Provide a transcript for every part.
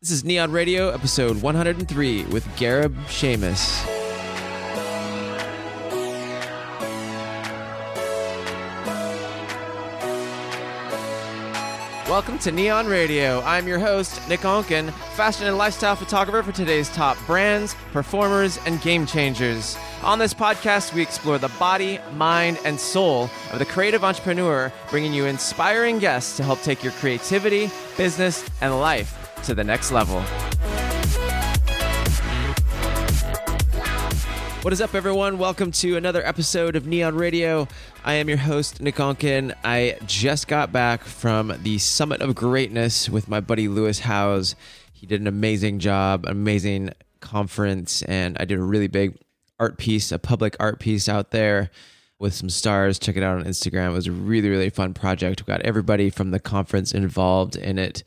This is Nion Radio, episode 103 with Gareb Shamus. Welcome to Nion Radio. I'm your host, Nick Onken, fashion and lifestyle photographer for today's top brands, performers, and game changers. On this podcast, we explore the body, mind, and soul of the creative entrepreneur, bringing you inspiring guests to help take your creativity, business, and life to the next level. What is up, everyone? Welcome to another episode of Nion Radio. I am your host, Nick Onken. I just got back from the Summit of Greatness with my buddy Lewis Howes. He did an amazing job, amazing conference, and I did a really big art piece, a public art piece out there with some stars. Check it out on Instagram. It was a really, really fun project. We got everybody from the conference involved in it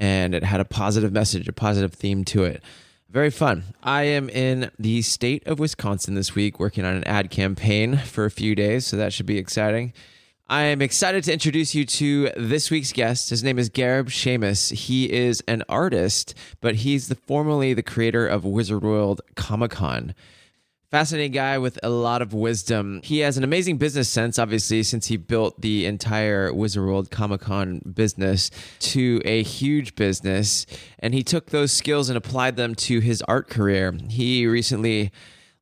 and it had a positive message, a positive theme to it. Very fun. I am in the state of Wisconsin this week working on an ad campaign for a few days, so that should be exciting. I am excited to introduce you to this week's guest. His name is Gareb Shamus. He is an artist, but he's the formerly the creator of Wizard World Comic Con. Fascinating guy with a lot of wisdom. He has an amazing business sense, obviously, since he built the entire Wizard World Comic Con business to a huge business. And he took those skills and applied them to his art career. He recently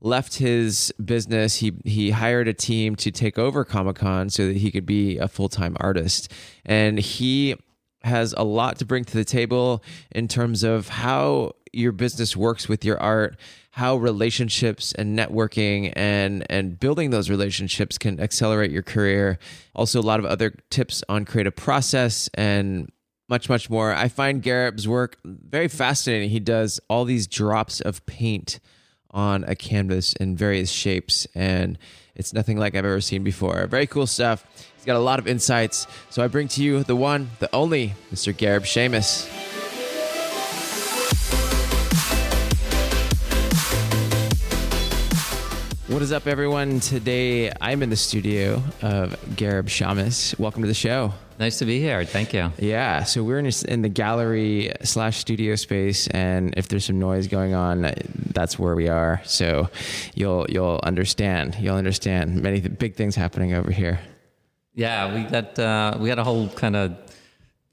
left his business. He he hired a team to take over Comic Con so that he could be a full time artist. And he has a lot to bring to the table in terms of how your business works with your art how relationships and networking and and building those relationships can accelerate your career. Also, a lot of other tips on creative process and much much more. I find Gareb's work very fascinating. He does all these drops of paint on a canvas in various shapes and it's nothing like I've ever seen before. Very cool stuff. He's got a lot of insights. So I bring to you the one, the only Mr. Gareb Shamus. What is up, everyone? Today I'm in the studio of Gareb Shamus. Welcome to the show. Nice to be here. Thank you. Yeah, so we're in, in the gallery slash studio space, and if there's some noise going on, that's where we are. So you'll you'll understand. You'll understand many th- big things happening over here. Yeah, we got uh, we got a whole kind of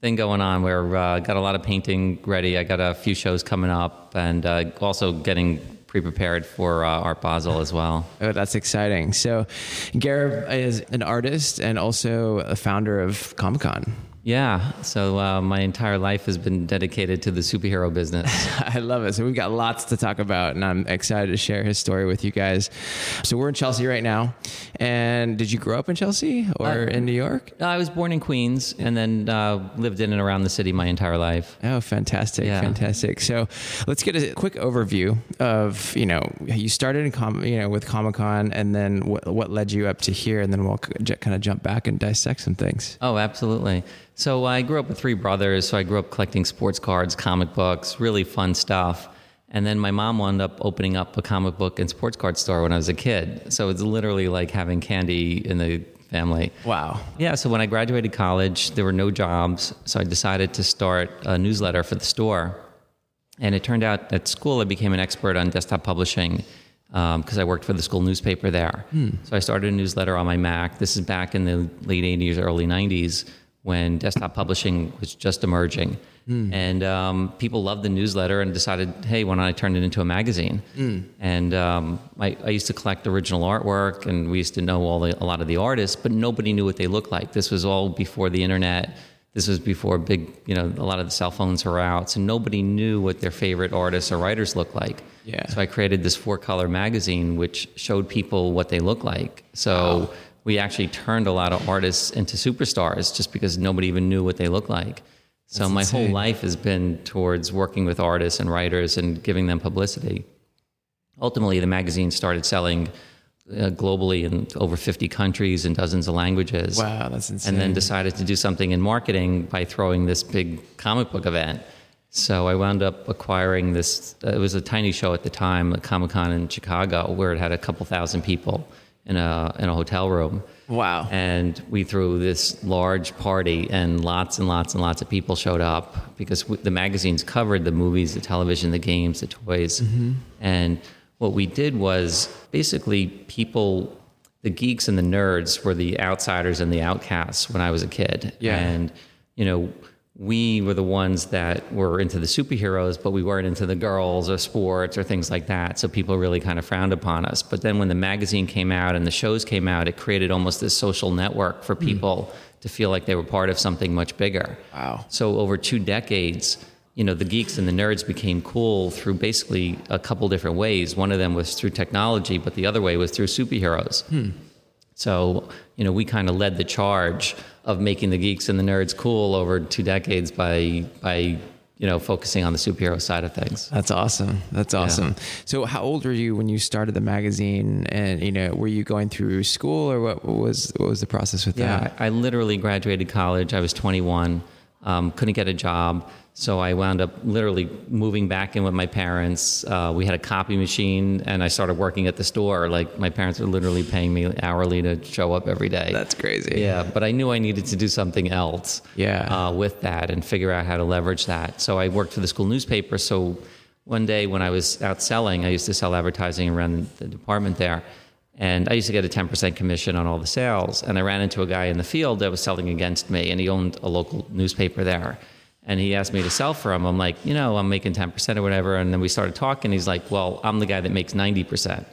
thing going on where uh, got a lot of painting ready. I got a few shows coming up, and uh, also getting pre-prepared for uh, Art Basel as well. Oh, that's exciting. So, Gareb is an artist and also a founder of Comic Con. Yeah, so uh, my entire life has been dedicated to the superhero business. I love it. So we've got lots to talk about, and I'm excited to share his story with you guys. So we're in Chelsea right now, and did you grow up in Chelsea or uh, in New York? I was born in Queens, and then uh, lived in and around the city my entire life. Oh, fantastic, yeah. fantastic. So let's get a quick overview of you know you started in com- you know with Comic Con, and then what, what led you up to here, and then we'll kind of jump back and dissect some things. Oh, absolutely. So I grew up with three brothers. So I grew up collecting sports cards, comic books, really fun stuff. And then my mom wound up opening up a comic book and sports card store when I was a kid. So it's literally like having candy in the family. Wow. Yeah. So when I graduated college, there were no jobs. So I decided to start a newsletter for the store. And it turned out at school I became an expert on desktop publishing because um, I worked for the school newspaper there. Hmm. So I started a newsletter on my Mac. This is back in the late 80s, early 90s when desktop publishing was just emerging. Mm. And um, people loved the newsletter and decided, hey, why don't I turn it into a magazine? Mm. And um, I, I, used to collect original artwork, and we used to know all the, a lot of the artists, but nobody knew what they looked like. This was all before the internet. This was before big, you know, a lot of the cell phones were out, so nobody knew what their favorite artists or writers looked like. Yeah. So I created this four color magazine, which showed people what they look like. So. Wow we actually turned a lot of artists into superstars just because nobody even knew what they looked like. So That's my insane. whole life has been towards working with artists and writers and giving them publicity. Ultimately, the magazine started selling uh, globally in over 50 countries and dozens of languages. Wow, that's insane. And then decided to do something in marketing by throwing this big comic book event. So I wound up acquiring this. Uh, it was a tiny show at the time, a Comic Con in Chicago, where it had a couple thousand people in a in a hotel room. Wow. And we threw this large party, and lots and lots and lots of people showed up because w- the magazines covered the movies, the television, the games, the toys. Mm-hmm. And what we did was basically people, the geeks and the nerds were the outsiders and the outcasts when I was a kid. Yeah. And, you know, we were the ones that were into the superheroes, but we weren't into the girls or sports or things like that. So people really kind of frowned upon us. But then when the magazine came out and the shows came out, it created almost this social network for hmm. people to feel like they were part of something much bigger. Wow. So over two decades, you know, the geeks and the nerds became cool through basically a couple different ways. One of them was through technology, but the other way was through superheroes. Hmm. So, you know, we kind of led the charge of making the geeks and the nerds cool over two decades by by you know focusing on the superhero side of things. That's awesome. That's awesome. So, how old were you when you started the magazine? And you know, were you going through school, or what was what was the process with Yeah, that? I, I literally graduated college. I was 21, um, couldn't get a job. So I wound up literally moving back in with my parents. Uh, we had a copy machine, and I started working at the store. Like my parents were literally paying me hourly to show up every day. That's crazy. Yeah, but I knew I needed to do something else. Yeah. Uh, with that and figure out how to leverage that. So I worked for the school newspaper. So one day when I was out selling, I used to sell advertising around the department there, and I used to get a ten percent commission on all the sales. And I ran into a guy in the field that was selling against me, and he owned a local newspaper there. And he asked me to sell for him. I'm like, you know, I'm making 10% or whatever. And then we started talking. He's like, well, I'm the guy that makes 90%.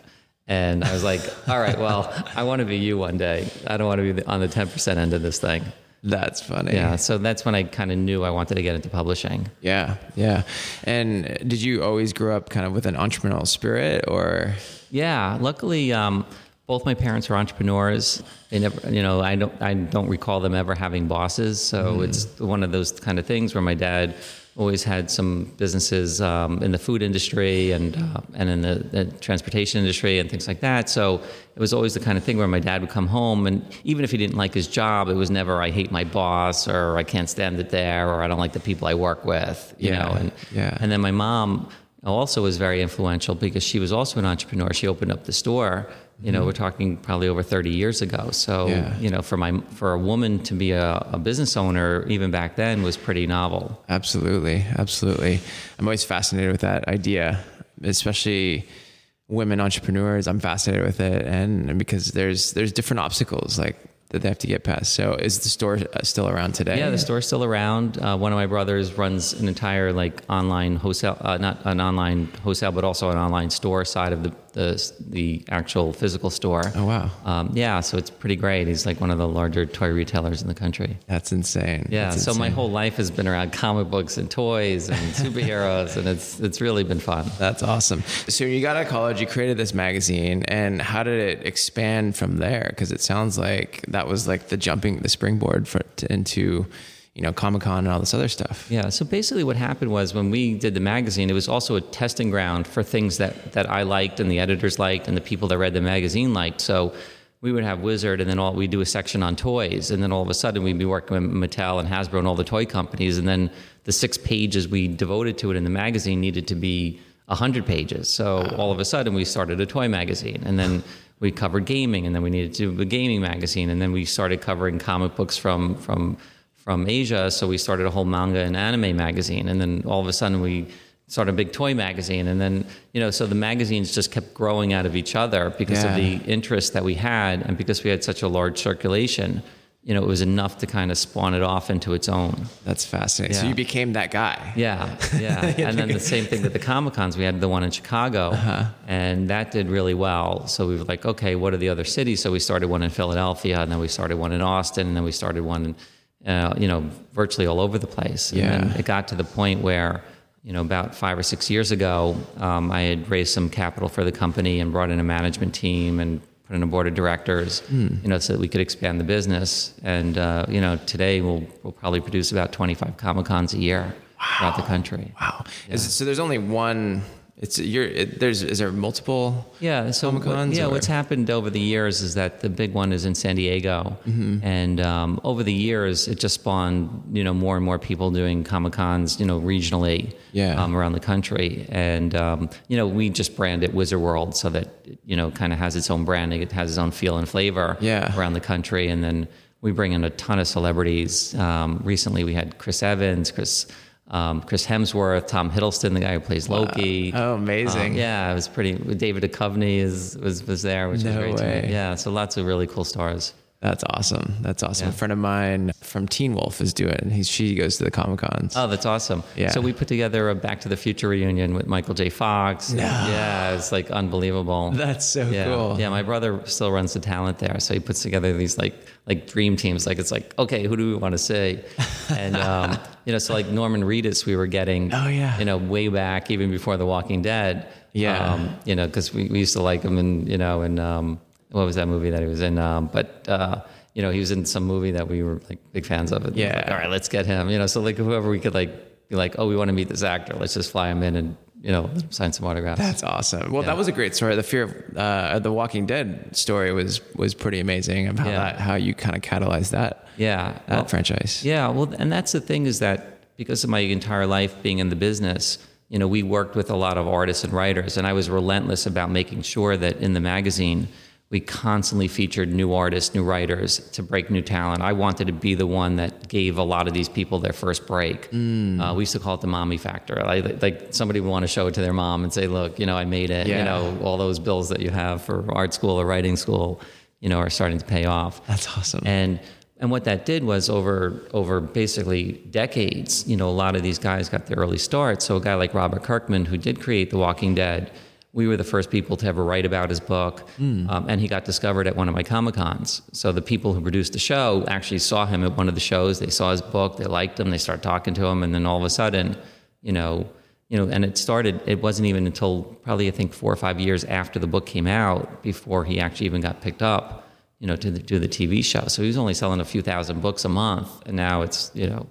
And I was like, all right, well, I want to be you one day. I don't want to be on the 10% end of this thing. That's funny. Yeah. So that's when I kind of knew I wanted to get into publishing. Yeah, yeah. And did you always grow up kind of with an entrepreneurial spirit, or Yeah. Luckily, um, both my parents were entrepreneurs. They never, you know, I don't, I don't recall them ever having bosses. So it's one of those kind of things where my dad always had some businesses um, in the food industry and uh, and in the, the transportation industry and things like that. So it was always the kind of thing where my dad would come home and even if he didn't like his job, it was never I hate my boss or I can't stand it there or I don't like the people I work with. You Yeah, know, and yeah. and then my mom also was very influential because she was also an entrepreneur. She opened up the store. You know, we're talking probably over 30 years ago. So, Yeah. you know, for my for a woman to be a, a business owner even back then was pretty novel. absolutely, absolutely. I'm always fascinated with that idea, especially women entrepreneurs. I'm fascinated with it, and because there's there's different obstacles like that they have to get past. So, is the store uh, still around today? Yeah, the store's still around. Uh, one of my brothers runs an entire like online wholesale, uh, not an online wholesale, but also an online store side of the the, the actual physical store. Oh wow, Um, yeah, so it's pretty great. He's like one of the larger toy retailers in the country. that's insane. Yeah, That's so my whole life has been around comic books and toys and superheroes, and it's it's really been fun. That's awesome. So you got out of college, you created this magazine, and how did it expand from there? Because it sounds like that was like the jumping, the springboard for to, into, you know, Comic Con and all this other stuff. Yeah, so basically what happened was when we did the magazine, it was also a testing ground for things that, that I liked and the editors liked and the people that read the magazine liked. So we would have Wizard and then all we'd do a section on toys and then all of a sudden we'd be working with Mattel and Hasbro and all the toy companies and then the six pages we devoted to it in the magazine needed to be 100 pages. So all of a sudden we started a toy magazine and then we covered gaming and then we needed to do a gaming magazine and then we started covering comic books from from from Asia, so we started a whole manga and anime magazine, and then all of a sudden we started a big toy magazine, and then you know, so the magazines just kept growing out of each other because Yeah. of the interest that we had, and because we had such a large circulation. You know, it was enough to kind of spawn it off into its own. That's fascinating. So you became that guy. Yeah, yeah. and then the same thing with the Comic Cons. We had the one in Chicago, uh-huh. and that did really well. So we were like, okay, what are the other cities? So we started one in Philadelphia, and then we started one in Austin, and then we started one, in, uh, you know, virtually all over the place. And Yeah. it got to the point where, you know, about five or six years ago, um, I had raised some capital for the company and brought in a management team and put in a board of directors, you know, so that we could expand the business. And uh, you know, today we'll we'll probably produce about 25 Comic Cons a year throughout the country. Wow. Is it, so there's only one. It's you're it, there's is there multiple Yeah, so what- Comic-Cons, yeah, or- what's happened over the years is that the big one is in San Diego, Mm-hmm. and um, over the years it just spawned you know more and more people doing Comic Cons you know regionally Yeah. um, around the country, and um, you know we just brand it Wizard World so that you know kind of has its own branding, it has its own feel and flavor Yeah. around the country, and then we bring in a ton of celebrities. Um, recently we had Chris Evans, Chris. Um, Chris Hemsworth, Tom Hiddleston, the guy who plays Loki. Oh, amazing. Um, yeah, it was pretty. David Duchovny is was was there, which was great. way. To me. Yeah, so lots of really cool stars. That's awesome. That's awesome. Yeah. A friend of mine from Teen Wolf is doing. He's she goes to the Comic Cons. Oh, that's awesome. Yeah. So we put together a Back to the Future reunion with Michael J. Fox. Yeah, Yeah. it's like unbelievable. That's so yeah. cool. Yeah, my brother still runs the talent there, so he puts together these like like dream teams. Like it's like, okay, who do we want to see? And um, you know, so like Norman Reedus, we were getting. Oh, yeah. You know, way back, even before The Walking Dead. Yeah. Um, you know, because we, we used to like him, and you know, and um, what was that movie that he was in? Um, but uh, you know, he was in some movie that we were like big fans of. And Yeah. like, All right, let's get him. You know, so like whoever we could like be like, oh, we want to meet this actor. Let's just fly him in and you know sign some autographs. That's awesome. Well, Yeah. that was a great story. The fear of uh, the Walking Dead story was was pretty amazing. Of how Yeah. that how you kind of catalyzed that yeah. that Well, franchise. Yeah, well, and that's the thing is that because of my entire life being in the business, you know, we worked with a lot of artists and writers, and I was relentless about making sure that in the magazine we constantly featured new artists, new writers to break new talent. I wanted to be the one that gave a lot of these people their first break. Uh, we used to call it the mommy factor. Like, like somebody would want to show it to their mom and say, "Look, you know, I made it. Yeah. You know, all those bills that you have for art school or writing school, you know, are starting to pay off." That's awesome. And and what that did was over over basically decades, you know, a lot of these guys got their early start. So a guy like Robert Kirkman, who did create The Walking Dead, we were the first people to ever write about his book, um, and he got discovered at one of my comic cons. So the people who produced the show actually saw him at one of the shows. They saw his book, they liked him, they started talking to him, and then all of a sudden, you know, you know, and it started. It wasn't even until probably I think four or five years after the book came out before he actually even got picked up you know, to the, do the TV show. So he was only selling a few thousand books a month, and now it's you know,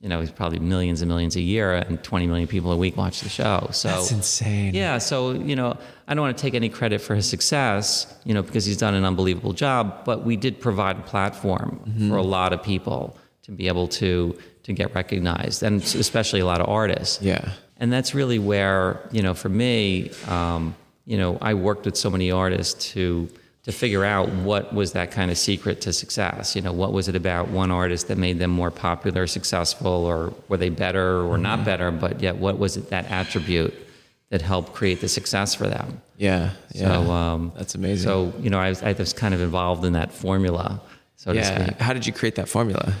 you know, he's probably millions and millions a year, and 20 million people a week watch the show. So That's insane. Yeah, so you know, I don't want to take any credit for his success, you know, because he's done an unbelievable job. But we did provide a platform for a lot of people to be able to to get recognized, and especially a lot of artists. Yeah. And that's really where, you know, for me, um, you know, I worked with so many artists to to figure out what was that kind of secret to success. You know, what was it about one artist that made them more popular, successful, or were they better or not better? But yet, what was it that attribute that helped create the success for them? Yeah. Yeah. So um, That's amazing. So you know, I was, I was kind of involved in that formula, so to yeah. speak. How did you create that formula?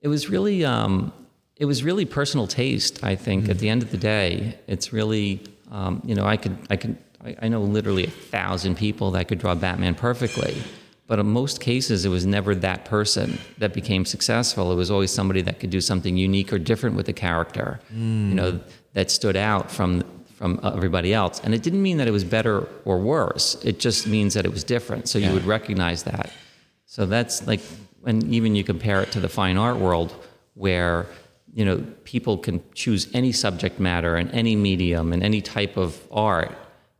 It was really, um, it was really personal taste. I think Mm-hmm. at the end of the day, it's really, um, you know, I could, I could, I, I know literally a thousand people that could draw Batman perfectly, but in most cases, it was never that person that became successful. It was always somebody that could do something unique or different with the character, Mm. you know, that stood out from from everybody else. And it didn't mean that it was better or worse. It just means that it was different. So you would recognize that. So that's like, and even you compare it to the fine art world where, you know, people can choose any subject matter and any medium and any type of art.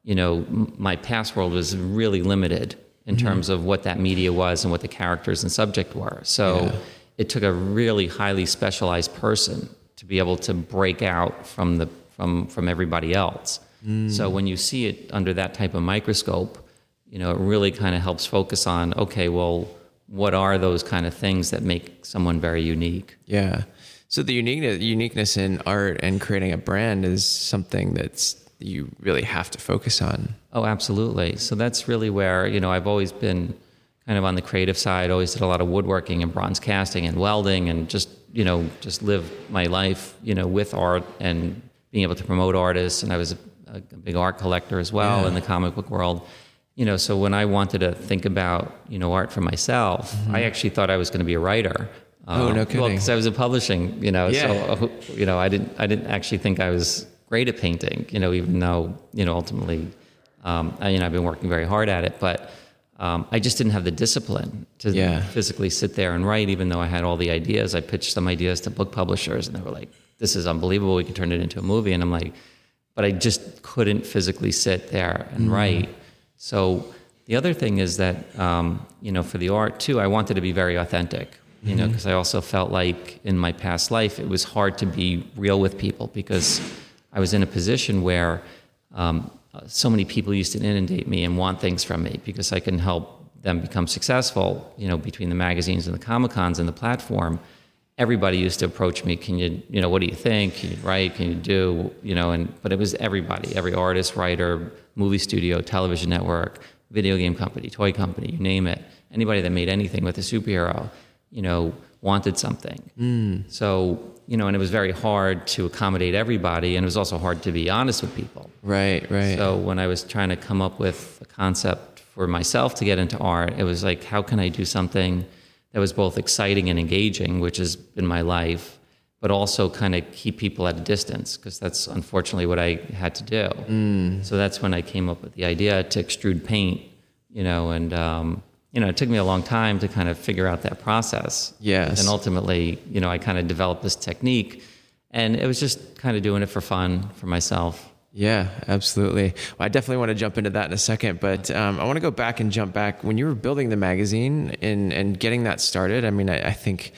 You know, my past world was really limited in mm-hmm. terms of what that media was and what the characters and subject were. So it took a really highly specialized person to be able to break out from the from from everybody else. So mm. when you see it under that type of microscope, you know, it really kind of helps focus on, okay, well, what are those kind of things that make someone very unique? Yeah. So the uniqueness, uniqueness in art and creating a brand is something that's you really have to focus on. Oh, absolutely. So that's really where, you know, I've always been kind of on the creative side, always did a lot of woodworking and bronze casting and welding and just, you know, just live my life, you know, with art and being able to promote artists. And I was a, a big art collector as well Yeah. in the comic book world. You know, so when I wanted to think about, you know, art for myself, I actually thought I was going to be a writer. Mm-hmm. Oh, no kidding! Well, because I was in publishing, you know, Yeah. so you know, I didn't, I didn't actually think I was great at painting, you know, even though, you know, ultimately, um, I, you know, I've been working very hard at it, but um, I just didn't have the discipline to Yeah. physically sit there and write, even though I had all the ideas. I pitched some ideas to book publishers, and they were like, "This is unbelievable. We could turn it into a movie." And I'm like, but I just couldn't physically sit there and write. So the other thing is that um, you know for the art too, I wanted to be very authentic. You know, because I also felt like in my past life it was hard to be real with people because I was in a position where um, so many people used to inundate me and want things from me because I can help them become successful. You know, between the magazines and the comic cons and the platform, everybody used to approach me. Can you, you know, what do you think? Can you write? Can you do? You know, and but it was everybody, every artist, writer, movie studio, television network, video game company, toy company, you name it. Anybody that made anything with a superhero, you know, wanted something. So, you know, and it was very hard to accommodate everybody, and it was also hard to be honest with people. Right, right. So when I was trying to come up with a concept for myself to get into art, it was like, how can I do something that was both exciting and engaging, which has been my life, but also kind of keep people at a distance, because that's unfortunately what I had to do. So that's when I came up with the idea to extrude paint, you know, and, um, you know, it took me a long time to kind of figure out that process. Yes. And ultimately, you know, I kind of developed this technique, and it was just kind of doing it for fun for myself. Yeah, absolutely. Well, I definitely want to jump into that in a second, but um, I want to go back and jump back when you were building the magazine and and getting that started. I mean, I, I think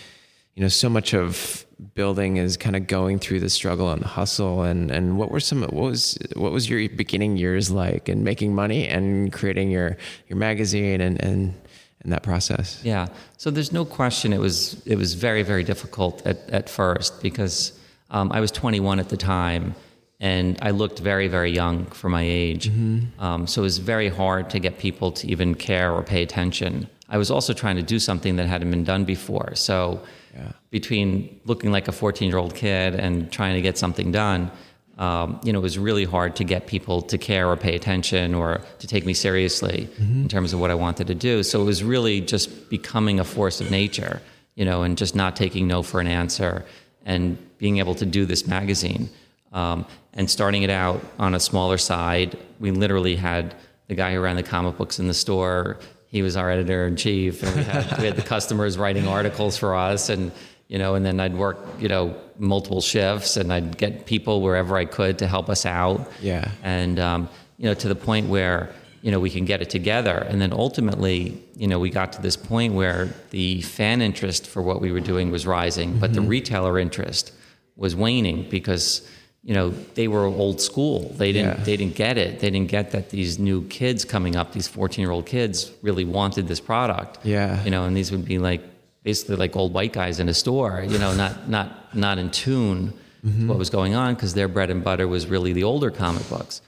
you know so much of building is kind of going through the struggle and the hustle. And and what were some what was what was your beginning years like and making money and creating your your magazine and and and that process? Yeah. So there's no question it was it was very very difficult at at first because um, I was 21 at the time and I looked very very young for my age. Um, so it was very hard to get people to even care or pay attention. I was also trying to do something that hadn't been done before. So between looking like a 14 year old kid and trying to get something done. Um, you know, it was really hard to get people to care or pay attention or to take me seriously in terms of what I wanted to do. So it was really just becoming a force of nature, you know, and just not taking no for an answer and being able to do this magazine. Um, and starting it out on a smaller side, we literally had the guy who ran the comic books in the store. He was our editor in chief, and we had, we had the customers writing articles for us, and you know, and then I'd work, you know, multiple shifts, and I'd get people wherever I could to help us out. Yeah. And um, you know, to the point where you know we can get it together, and then ultimately, you know, we got to this point where the fan interest for what we were doing was rising, but the retailer interest was waning because you know they were old school. They didn't Yeah. they didn't get it. They didn't get that these new kids coming up, these 14 year old kids, really wanted this product. Yeah. You know, and these would be like basically like old white guys in a store. You know, not not not in tune to what was going on because their bread and butter was really the older comic books.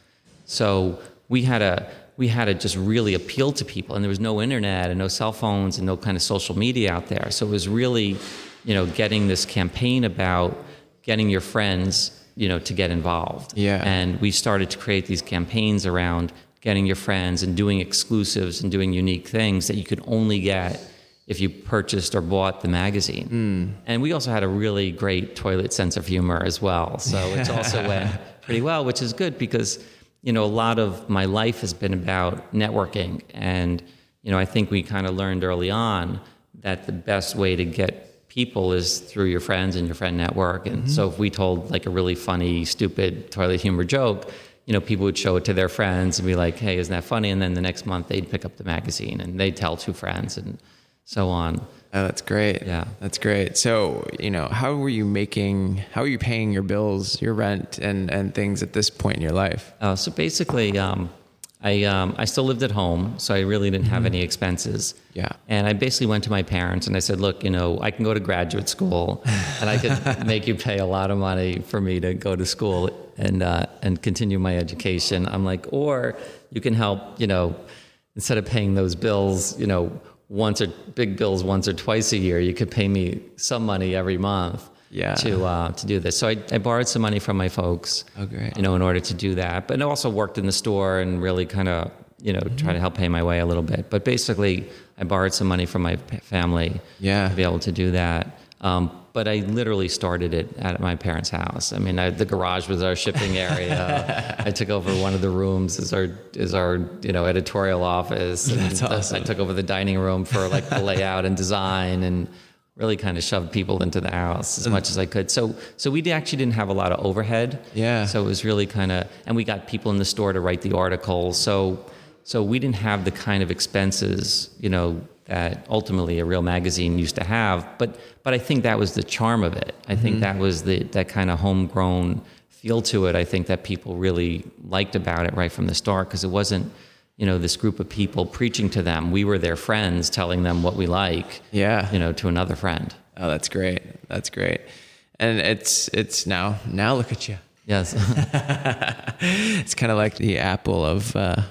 So we had a we had to just really appeal to people, and there was no internet and no cell phones and no kind of social media out there. So it was really, you know, getting this campaign about getting your friends, you know, to get involved. Yeah. And we started to create these campaigns around getting your friends and doing exclusives and doing unique things that you could only get if you purchased or bought the magazine. Hmm. And we also had a really great toilet sense of humor as well. So it also went pretty well, which is good because, you know, a lot of my life has been about networking. And, you know, I think we kind of learned early on that the best way to get people is through your friends and your friend network. And mm-hmm. so if we told like a really funny, stupid toilet humor joke, you know, people would show it to their friends and be like, hey, isn't that funny? And then the next month they'd pick up the magazine and they'd tell two friends and so on. Oh, that's great. Yeah. That's great. So, you know, how were you making, how are you paying your bills, your rent, and, and things at this point in your life? Uh, so basically, um, I, um, I still lived at home, so I really didn't have any expenses. Yeah. And I basically went to my parents and I said, look, you know, I can go to graduate school and I could make you pay a lot of money for me to go to school and, uh, and continue my education. I'm like, or you can help, you know, instead of paying those bills, you know, once or big bills once or twice a year, you could pay me some money every month Yeah. to, uh, to do this. So I, I borrowed some money from my folks Oh, you know, in order to do that. But I also worked in the store and really kind of, you know, try to help pay my way a little bit. But basically, I borrowed some money from my family Yeah. to be able to do that. Um, but I literally started it at my parents' house. I mean, I, the garage was our shipping area. I took over one of the rooms as our as our you know editorial office. And That's awesome. I took over the dining room for like the layout and design and really kind of shoved people into the house as much as I could. So so we actually didn't have a lot of overhead. Yeah. So it was really kind of, and we got people in the store to write the articles. So so we didn't have the kind of expenses, you know, that ultimately a real magazine used to have. But but I think that was the charm of it. I think that was the that kind of homegrown feel to it. I think that people really liked about it right from the start because it wasn't you know this group of people preaching to them. We were their friends, telling them what we like. Yeah. You know, to another friend. Oh, that's great. That's great. And it's it's now now look at you. Yes. It's kind of like the Apple of uh,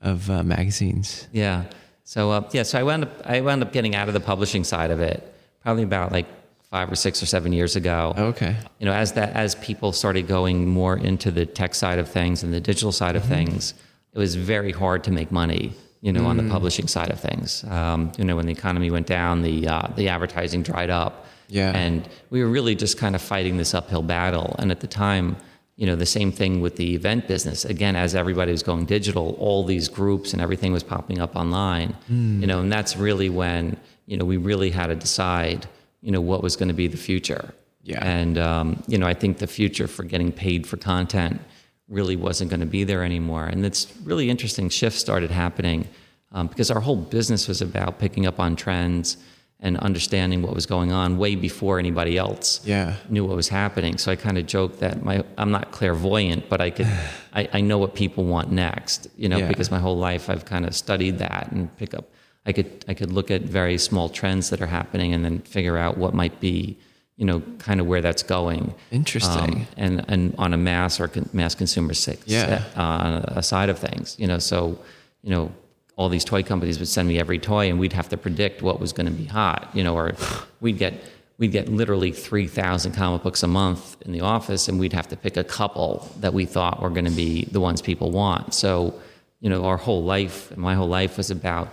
of uh, magazines. Yeah. So uh, yeah, so I wound up I wound up getting out of the publishing side of it probably about like five or six or seven years ago. Okay. You know, as that as people started going more into the tech side of things and the digital side of things, it was very hard to make money. You know, on the publishing side of things. Um, you know, when the economy went down, the uh, the advertising dried up. Yeah. And we were really just kind of fighting this uphill battle. And at the time, you know, the same thing with the event business. Again, as everybody was going digital, all these groups and everything was popping up online. You know, and that's really when you know we really had to decide, you know, what was going to be the future. Yeah. And um, you know, I think the future for getting paid for content really wasn't going to be there anymore. And it's really interesting shifts started happening um, because our whole business was about picking up on trends and understanding what was going on way before anybody else Yeah. knew what was happening. So I kind of joked that my I'm not clairvoyant, but I could I, I know what people want next, you know, Yeah. because my whole life I've kind of studied that and pick up I could I could look at very small trends that are happening and then figure out what might be, you know, kind of where that's going. Interesting. Um, and and on a mass or con- mass consumer six, Yeah. uh, on a, a side of things, you know, so you know all these toy companies would send me every toy and we'd have to predict what was going to be hot, you know, or we'd get we'd get literally 3,000 comic books a month in the office and we'd have to pick a couple that we thought were going to be the ones people want. So, you know, our whole life, and my whole life was about,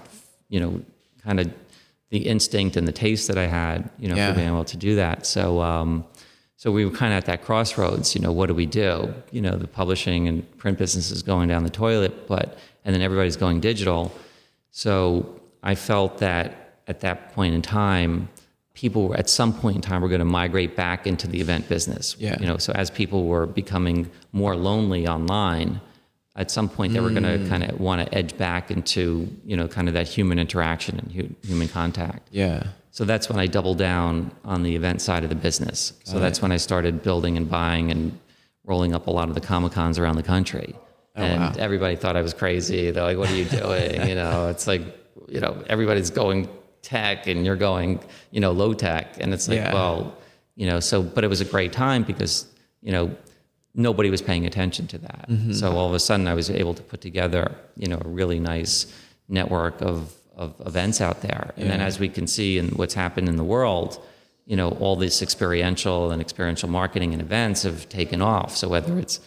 you know, kind of the instinct and the taste that I had, you know, Yeah. for being able to do that. So, um, so we were kind of at that crossroads. You know, what do we do? You know, the publishing and print business is going down the toilet, but and then everybody's going digital. So I felt that at that point in time, people were at some point in time were going to migrate back into the event business. Yeah. You know, so as people were becoming more lonely online, at some point they were going to mm. kind of want to edge back into you know kind of that human interaction and hu- human contact. Yeah. So that's when I doubled down on the event side of the business. So that's when I started building and buying and rolling up a lot of the Comic Cons around the country. Oh, and wow. everybody thought I was crazy. They're like, what are you doing? you know, it's like, you know, everybody's going tech and you're going, you know, low tech. And it's like, Yeah. well, you know, so, but it was a great time because, you know, nobody was paying attention to that. Mm-hmm. So all of a sudden I was able to put together, you know, a really nice network of, of events out there. And then as we can see in what's happened in the world, you know, all this experiential and experiential marketing and events have taken off. So whether it's,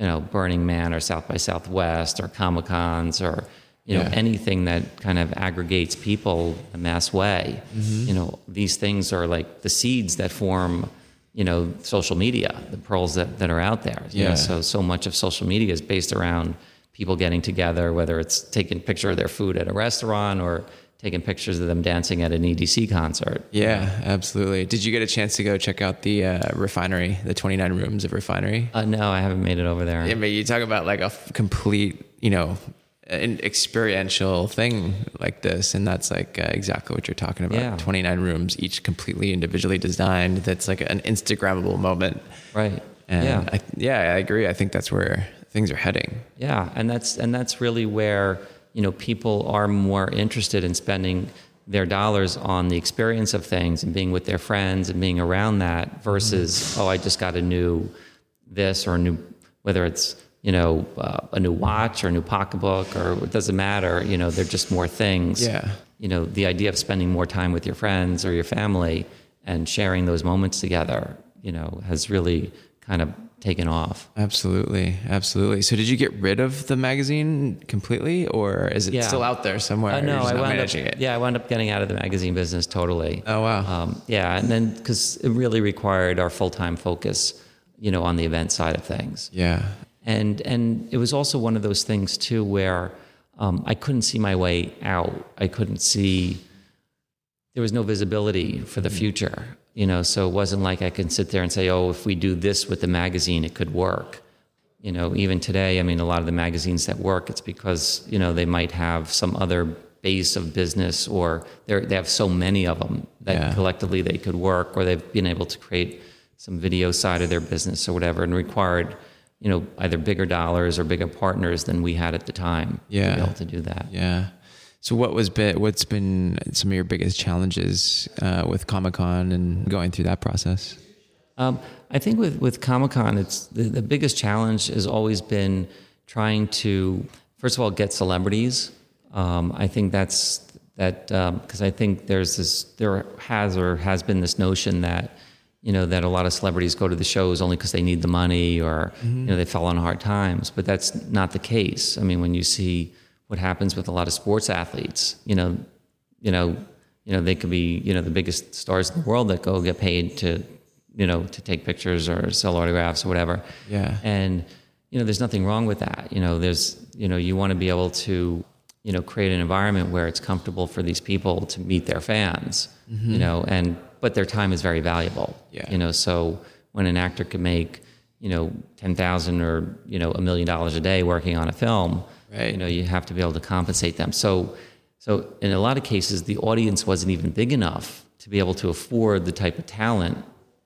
you know, Burning Man or South by Southwest or Comic Cons or, you know, Yeah. anything that kind of aggregates people a mass way, Mm-hmm. you know, these things are like the seeds that form, you know, social media, the pearls that, that are out there. You know, Yeah. so, so much of social media is based around people getting together, whether it's taking a picture of their food at a restaurant or taking pictures of them dancing at an EDC concert. Yeah, absolutely. Did you get a chance to go check out the uh, refinery, the 29 rooms of refinery? Uh, no, I haven't made it over there. I but you talk about like a f- complete, you know, an experiential thing like this, and that's like uh, exactly what you're talking about. Yeah. 29 rooms, each completely individually designed. That's like an Instagrammable moment. Right. And yeah. I, yeah, I agree. I think that's where things are heading. Yeah, and that's and that's really where you know people are more interested in spending their dollars on the experience of things and being with their friends and being around that versus oh I just got a new this or a new whether it's you know uh, a new watch or a new pocketbook or it doesn't matter you know they're just more things Yeah. you know the idea of spending more time with your friends or your family and sharing those moments together you know has really kind of taken off Absolutely, absolutely. So, did you get rid of the magazine completely, or is it Yeah. still out there somewhere? Uh, no, I wound up. it. Yeah, I wound up getting out of the magazine business totally. Oh wow. Um, yeah, and then because it really required our full time focus, you know, on the event side of things, yeah. and and it was also one of those things too where um, I couldn't see my way out. I couldn't see there was no visibility for the future. You know, so it wasn't like I could sit there and say, "Oh, if we do this with the magazine, it could work." You know, even today, I mean, a lot of the magazines that work, it's because you know they might have some other base of business, or they they have so many of them that Yeah. collectively they could work, or they've been able to create some video side of their business or whatever, and required you know either bigger dollars or bigger partners than we had at the time to be able to do that. Yeah. So what was been, what's been some of your biggest challenges uh, with Comic Con and going through that process? Um, I think with, with Comic Con, it's the, the biggest challenge has always been trying to, first of all, get celebrities. Um, I think that's that because I think there's this there has or has been this notion that you know that a lot of celebrities go to the shows only because they need the money or you know they fell on hard times, but that's not the case. I mean, when you see what happens with a lot of sports athletes, you know, you know, you know, they could be, you know, the biggest stars in the world that go get paid to, you know, to take pictures or sell autographs or whatever. Yeah. And, you know, there's nothing wrong with that. You know, there's, you know, you want to be able to, you know, create an environment where it's comfortable for these people to meet their fans, you mm-hmm. know, and, but their time is very valuable. Yeah. You know, so when an actor can make, you know, 10,000 or, you know, a million dollars a day working on a film, Right. you know, you have to be able to compensate them. So, so in a lot of cases, the audience wasn't even big enough to be able to afford the type of talent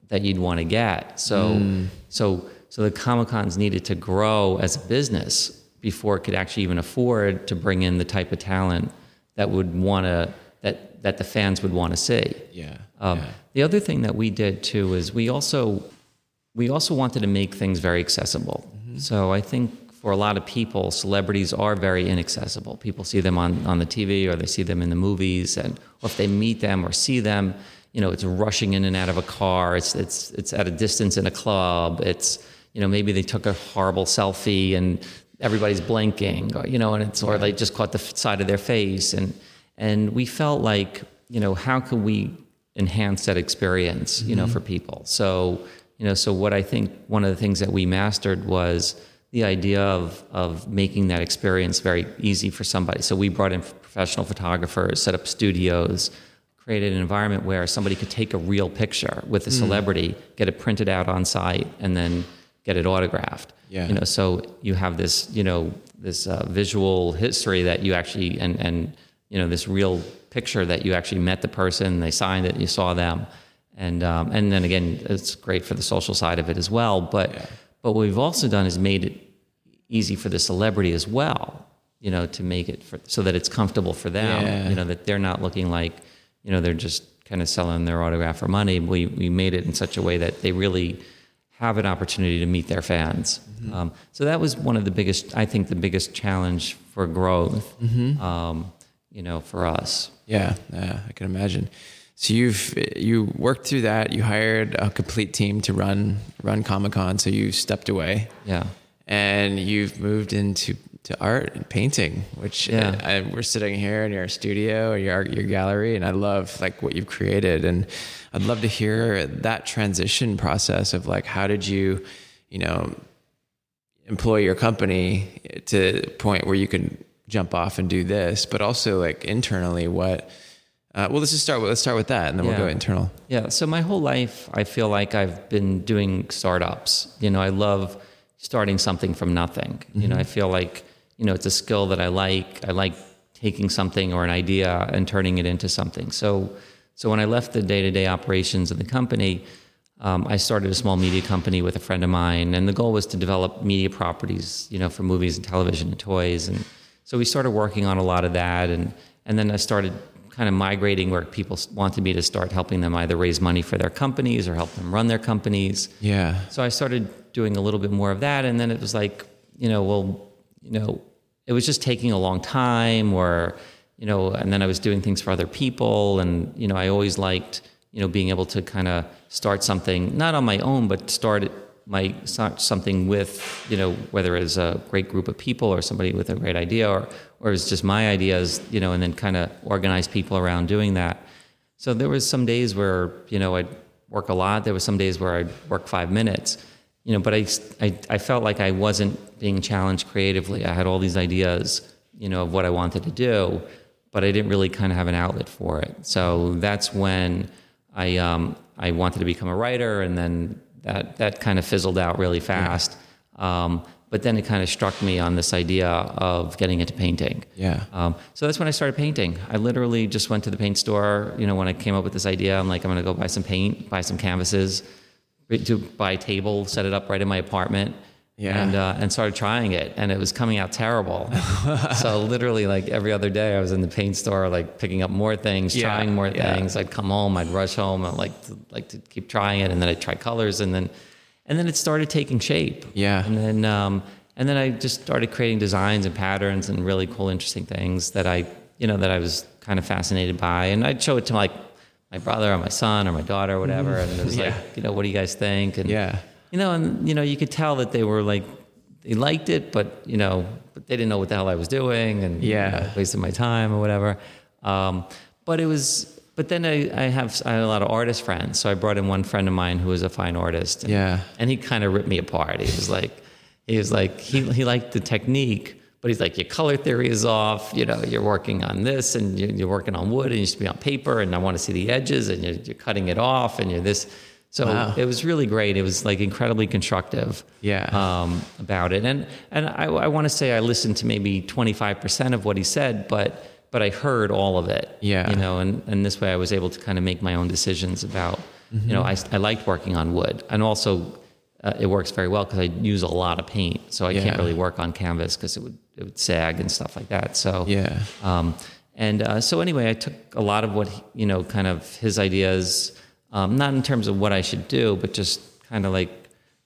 that you'd want to get. So, so, so the Comic Cons needed to grow as a business before it could actually even afford to bring in the type of talent that would want to that that the fans would want to see. Yeah. Um, yeah. The other thing that we did too is we also we also wanted to make things very accessible. So I think for a lot of people, celebrities are very inaccessible. People see them on, on the TV or they see them in the movies, and or if they meet them or see them, you know, it's rushing in and out of a car. It's it's it's at a distance in a club. It's you know maybe they took a horrible selfie and everybody's blinking, or, you know, and it's or they just caught the side of their face, and and we felt like you know how can we enhance that experience, you know, mm-hmm. for people. So, you know, so what I think one of the things that we mastered was the idea of of making that experience very easy for somebody. So we brought in professional photographers, set up studios, created an environment where somebody could take a real picture with a celebrity, get it printed out on site, and then get it autographed. Yeah. You know, so you have this, you know, this uh, visual history that you actually and and you know this real picture that you actually met the person, they signed it, you saw them, and um, and then again, it's great for the social side of it as well. But but what we've also done is made it easy for the celebrity as well. You know, to make it for, so that it's comfortable for them. Yeah. You know, that they're not looking like you know they're just kind of selling their autograph for money. We we made it in such a way that they really have an opportunity to meet their fans. Um, so that was one of the biggest, I think, the biggest challenge for growth. Um, you know, for us. Yeah, yeah, I can imagine. So you've you worked through that. You hired a complete team to run run Comic Con. So you stepped away, Yeah. and you've moved into to art and painting, which uh, Yeah. I, we're sitting here in your studio or your your gallery, and I love like what you've created, and I'd love to hear that transition process of like how did you, you know, employ your company to the point where you can jump off and do this, but also like internally, what? Uh, well, let's just start with let's start with that, and then we'll go internal. Yeah. So my whole life, I feel like I've been doing startups. You know, I love starting something from nothing. You know, I feel like you know it's a skill that I like. I like taking something or an idea and turning it into something. So, so when I left the day-to-day operations of the company, um, I started a small media company with a friend of mine, and the goal was to develop media properties, you know, for movies and television and toys. And so we started working on a lot of that, and and then I started kind of migrating where people wanted me to start helping them either raise money for their companies or help them run their companies. Yeah, So I started doing a little bit more of that, and then it was like, you know, well, you know, it was just taking a long time, or you know, and then I was doing things for other people, and you know, I always liked, you know, being able to kind of start something not on my own, but start it my start something with, you know, whether it's a great group of people or somebody with a great idea, or or it's just my ideas, you know, and then kind of organize people around doing that. So there was some days where you know I'd work a lot. There was some days where I'd work five minutes, you know. But I, I, I felt like I wasn't being challenged creatively. I had all these ideas, you know, of what I wanted to do, but I didn't really kind of have an outlet for it. So that's when I um, I wanted to become a writer, and then that that kind of fizzled out really fast. Um, but then it kind of struck me on this idea of getting into painting. Yeah. Um, so that's when I started painting. I literally just went to the paint store. You know, when I came up with this idea, I'm like, I'm going to go buy some paint, buy some canvases, to buy a table, set it up right in my apartment. Yeah. And, uh, and started trying it, and it was coming out terrible. so literally, like every other day, I was in the paint store, like picking up more things, Yeah, trying more yeah. things. I'd come home, I'd rush home, I'd like to, like to keep trying it, and then I'd try colors, and then and then it started taking shape. Yeah. And then um, and then I just started creating designs and patterns and really cool, interesting things that I you know that I was kind of fascinated by, and I'd show it to like my brother or my son or my daughter or whatever, and it was Yeah. like you know what do you guys think? And Yeah. You know, and you know you could tell that they were like they liked it, but you know, but they didn't know what the hell I was doing, and you Yeah. know, wasting my time or whatever. Um, but it was. But then I, I have I had a lot of artist friends, so I brought in one friend of mine who was a fine artist. And, Yeah. and he kind of ripped me apart. He was like, he was like, he he liked the technique, but he's like, your color theory is off. You know, you're working on this, and you're, you're working on wood, and you should be on paper, and I want to see the edges, and you're, you're cutting it off, and you're this. So Wow. it was really great. It was like incredibly constructive Yeah. um, about it. And and I, I want to say I listened to maybe 25% of what he said, but but I heard all of it. Yeah. You know, and, and this way I was able to kind of make my own decisions about, you know, I, I liked working on wood. And also uh, it works very well because I use a lot of paint. So I Yeah. can't really work on canvas because it would, it would sag and stuff like that. So Yeah. um, and uh, so anyway, I took a lot of what he- you know, kind of his ideas, um, not in terms of what I should do, but just kind of like,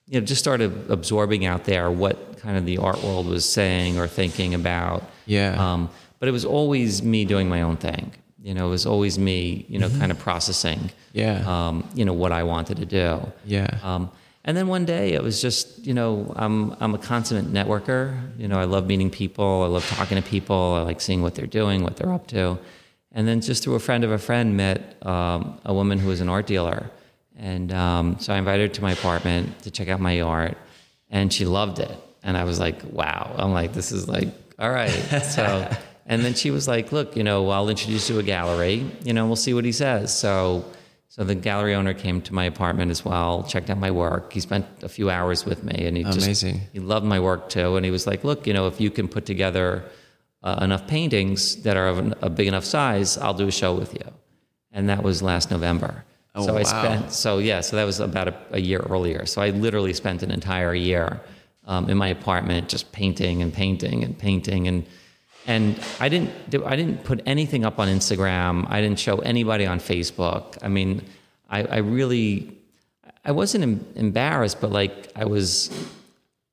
you know, just started absorbing out there what kind of the art world was saying or thinking about. Yeah. Um, but it was always me doing my own thing. You know, it was always me, you know, kind of processing. Mm-hmm. Yeah. Um, you know what I wanted to do. Yeah. Um, and then one day it was just, you know, I'm, I'm a consummate networker. You know, I love meeting people. I love talking to people. I like seeing what they're doing, what they're up to. And then just through a friend of a friend, met um, a woman who was an art dealer. And um, so I invited her to my apartment to check out my art. And she loved it. And I was like, wow. I'm like, this is like, all right. So, and then she was like, look, you know, I'll introduce you to a gallery. You know, we'll see what he says. So, so the gallery owner came to my apartment as well, checked out my work. He spent a few hours with me, and he Amazing. just he loved my work too. And he was like, "Look, you know, if you can put together uh, enough paintings that are of an, a big enough size, I'll do a show with you." And that was last November. Oh, so I wow. spent so yeah, so that was about a, a year earlier. So I literally spent an entire year um, in my apartment just painting and painting and painting and and I didn't do, I didn't put anything up on Instagram. I didn't show anybody on Facebook. I mean, I, I really I wasn't em- embarrassed, but like I was.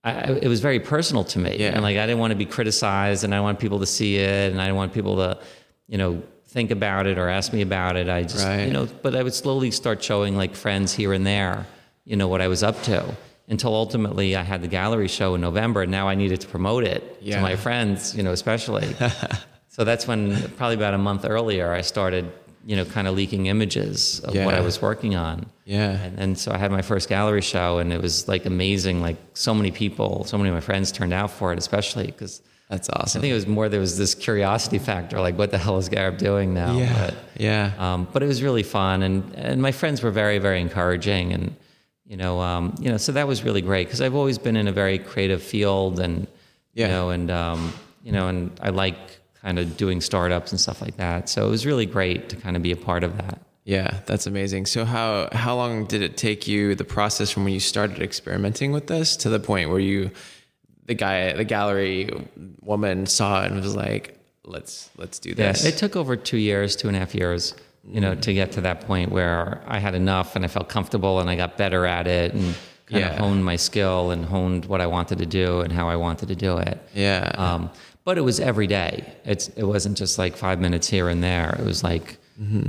I, it was very personal to me, Yeah. and like I didn't want to be criticized, and I want people to see it, and I didn't want people to, you know, think about it or ask me about it. I just, Right. you know, but I would slowly start showing like friends here and there, you know, what I was up to, until ultimately I had the gallery show in November, and now I needed to promote it Yeah. to my friends, you know, especially. so that's when probably about a month earlier I started, you know, kind of leaking images of what I was working on. Yeah. And, and so I had my first gallery show, and it was like amazing. Like so many people, so many of my friends turned out for it, especially because That's awesome. I think it was more there was this curiosity factor, like what the hell is Gareb doing now? yeah. But, yeah. um, but it was really fun, and and my friends were very very encouraging, and you know um, you know so that was really great because I've always been in a very creative field, and Yeah. you know and um, you know and I like kind of doing startups and stuff like that. So it was really great to kind of be a part of that. Yeah, that's amazing. So how how long did it take you the process from when you started experimenting with this to the point where you the guy the gallery woman saw it and was like, let's let's do Yeah, this. it took over two years, two and a half years, you know, to get to that point where I had enough and I felt comfortable and I got better at it and kind Yeah. of honed my skill and honed what I wanted to do and how I wanted to do it. yeah. Um, but it was every day. It's it wasn't just like five minutes here and there. It was like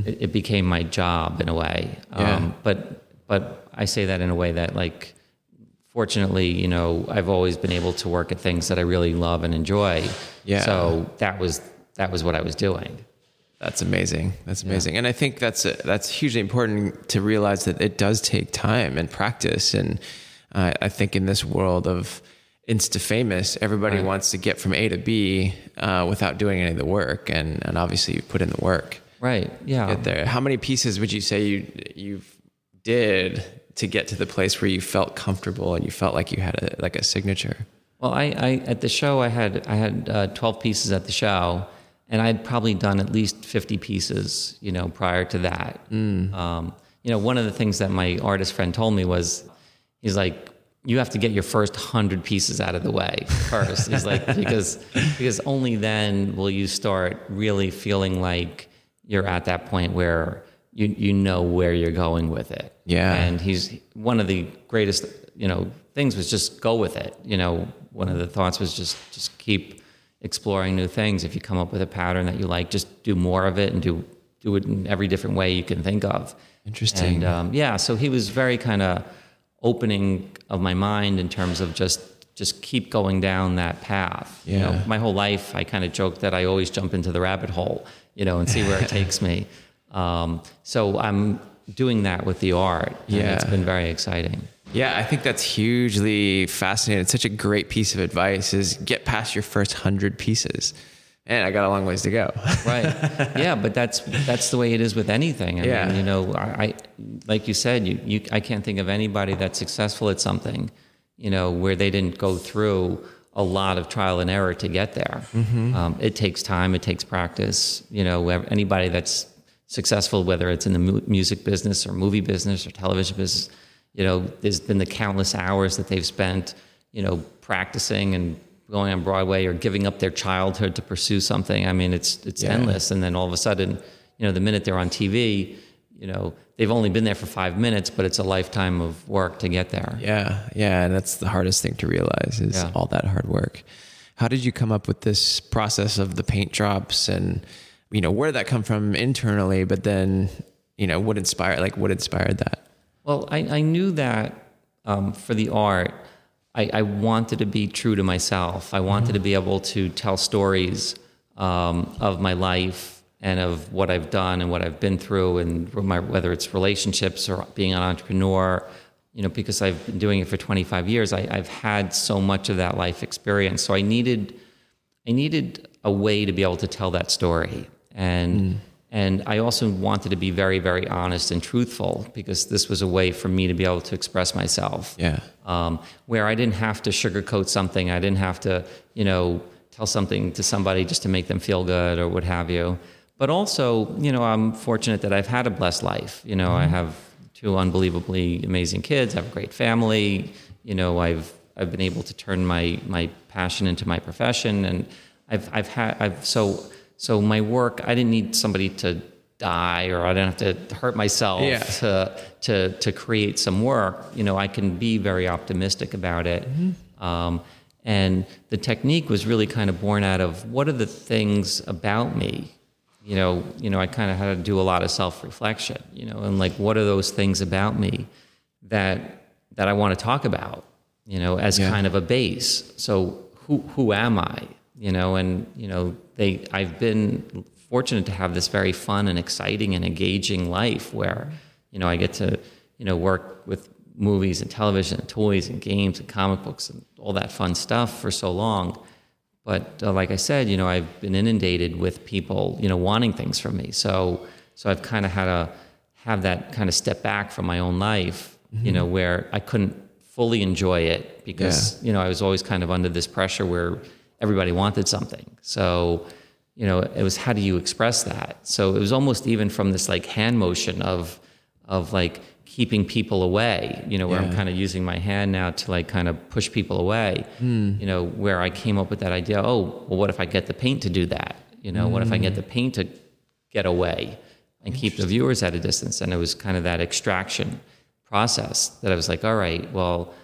it, it became my job in a way. Um, Yeah. But but I say that in a way that like fortunately, you know, I've always been able to work at things that I really love and enjoy. Yeah. So that was that was what I was doing. That's amazing. That's amazing. And I think that's that's hugely important to realize that it does take time and practice. And uh, I think in this world of insta famous. Everybody wants to get from A to B uh, without doing any of the work, and and obviously you put in the work. Right. Yeah. Get there. How many pieces would you say you you did to get to the place where you felt comfortable and you felt like you had a like a signature? Well, I, I at the show I had I had uh, twelve pieces at the show, and I'd probably done at least fifty pieces, you know, prior to that. Um, you know, one of the things that my artist friend told me was, he's like, you have to get your first hundred pieces out of the way first. he's like, because because only then will you start really feeling like you're at that point where you you know where you're going with it. Yeah. And he's one of the greatest, you know, things was just go with it. You know, one of the thoughts was just just keep exploring new things. If you come up with a pattern that you like, just do more of it and do do it in every different way you can think of. Interesting. And um, yeah, so he was very kind of opening of my mind in terms of just just keep going down that path. You know, Yeah. my whole life, I kind of joke that I always jump into the rabbit hole, you know, and see where it takes me. Um, so I'm doing that with the art. and Yeah. it's been very exciting. Yeah, I think that's hugely fascinating. It's such a great piece of advice is get past your first hundred pieces. And I got a long ways to go. right. Yeah but that's that's the way it is with anything. I Yeah. mean you know I, I like you said you, you i can't think of anybody that's successful at something you know where they didn't go through a lot of trial and error to get there. Um, it takes time. It takes practice. You know anybody that's successful whether it's in the mu- music business or movie business or television business you know there's been the countless hours that they've spent you know practicing and going on Broadway or giving up their childhood to pursue something. I mean, it's it's Yeah. endless. And then all of a sudden, you know, the minute they're on TV, you know, they've only been there for five minutes, but it's a lifetime of work to get there. yeah, yeah, and that's the hardest thing to realize is Yeah. all that hard work. How did you come up with this process of the paint drops and you know, where did that come from internally, but then, you know, what inspired like what inspired that? Well, I, I knew that um, for the art, I, I wanted to be true to myself. I wanted to be able to tell stories um, of my life and of what I've done and what I've been through, and my, whether it's relationships or being an entrepreneur. You know, because I've been doing it for 25 years, I, I've had so much of that life experience. So I needed I needed a way to be able to tell that story. And and I also wanted to be very, very honest and truthful because this was a way for me to be able to express myself. Yeah. Um, where I didn't have to sugarcoat something. I didn't have to, you know, tell something to somebody just to make them feel good or what have you. But also, you know, I'm fortunate that I've had a blessed life. You know, I have two unbelievably amazing kids. I have a great family. You know, I've I've been able to turn my my passion into my profession, and I've I've had I've so so my work. I didn't need somebody to die or I didn't have to hurt myself Yeah. to to to create some work. You know, I can be very optimistic about it. Um, and the technique was really kind of born out of what are the things about me you know, you know, I kind of had to do a lot of self-reflection, you know, and like, what are those things about me that that I want to talk about, you know, as Yeah. kind of a base. So, who who am I, you know, and you know, they I've been fortunate to have this very fun and exciting and engaging life where, you know, I get to, you know, work with movies and television and toys and games and comic books and all that fun stuff for so long. But uh, like I said, you know, I've been inundated with people, you know, wanting things from me. So, so I've kind of had to have that kind of step back from my own life, you know, where I couldn't fully enjoy it because, you know, I was always kind of under this pressure where everybody wanted something. So, you know, it was how do you express that? So it was almost even from this like hand motion of, of like keeping people away, you know, where I'm kind of using my hand now to like kind of push people away, hmm. you know, where I came up with that idea, oh, well, what if I get the paint to do that? You know, what if I get hmm. the paint to get away and keep the viewers at a distance? And it was kind of that extraction process that I was like, all right, well,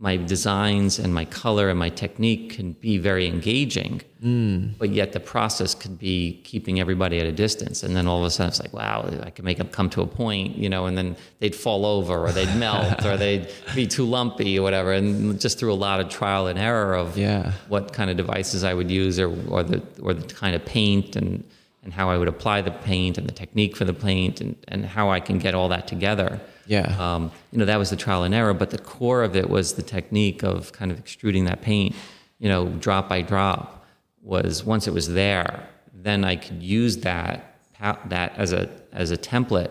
my designs and my color and my technique can be very engaging, mm. but yet the process could be keeping everybody at a distance. And then all of a sudden it's like, wow, I can make them come to a point, you know, and then they'd fall over or they'd melt or they'd be too lumpy or whatever. And just through a lot of trial and error of Yeah. what kind of devices I would use or, or the or the kind of paint and and how I would apply the paint and the technique for the paint and, and how I can get all that together. Yeah. Um, you know, that was the trial and error, but the core of it was the technique of kind of extruding that paint, you know, drop by drop was once it was there, then I could use that that as a as a template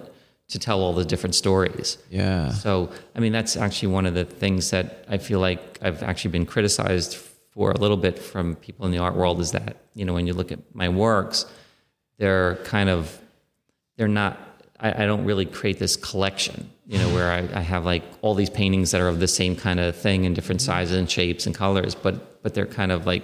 to tell all the different stories. Yeah. So, I mean, that's actually one of the things that I feel like I've actually been criticized for a little bit from people in the art world is that, you know, when you look at my works, they're kind of, they're not, I, I don't really create this collection, you know, where I, I, have like all these paintings that are of the same kind of thing in different sizes and shapes and colors, but, but they're kind of like,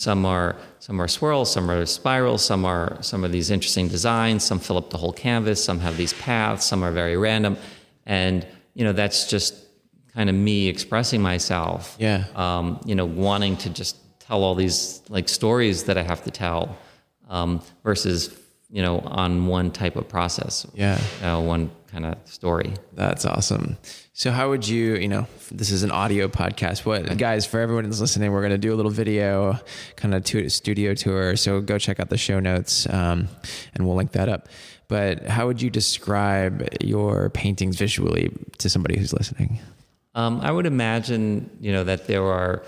some are some are swirls, some are spirals, some are some of these interesting designs. Some fill up the whole canvas. Some have these paths. Some are very random, and you know that's just kind of me expressing myself. Yeah. Um, you know, wanting to just tell all these like stories that I have to tell, um, versus you know on one type of process. Yeah. Uh, one kind of story. That's awesome. So how would you, you know, this is an audio podcast. What guys, for everyone who's listening, we're going to do a little video kind of to studio tour. So go check out the show notes um, and we'll link that up. But how would you describe your paintings visually to somebody who's listening? Um, I would imagine, you know, that there are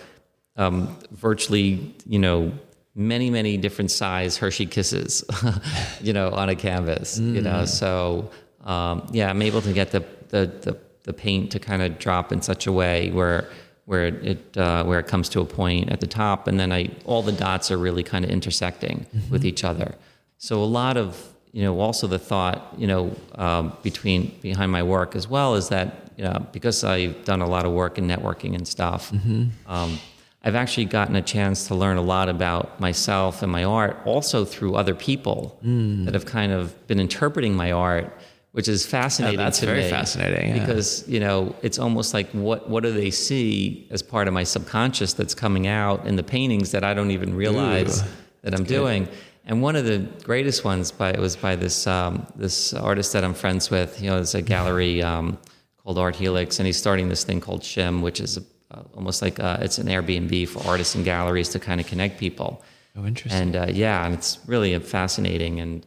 um, virtually, you know, many, many different size Hershey kisses, you know, on a canvas, mm. you know. Mm. So um, yeah, I'm able to get the, the, the, the paint to kind of drop in such a way where where it uh, where it comes to a point at the top, and then I all the dots are really kind of intersecting mm-hmm. with each other. So a lot of you know also the thought you know um, between behind my work as well is that you know because I've done a lot of work in networking and stuff. Mm-hmm. Um, I've actually gotten a chance to learn a lot about myself and my art also through other people mm. that have kind of been interpreting my art which is fascinating. that's very fascinating yeah. because you know it's almost like what what do they see as part of my subconscious that's coming out in the paintings that I don't even realize Ooh, that I'm good. doing. And one of the greatest ones by was by this um, this artist that I'm friends with. You know, it's a gallery um, called Art Helix, and he's starting this thing called Shim, which is a, uh, almost like uh, it's an Airbnb for artists and galleries to kind of connect people. Oh, interesting. And uh, yeah, and it's really fascinating and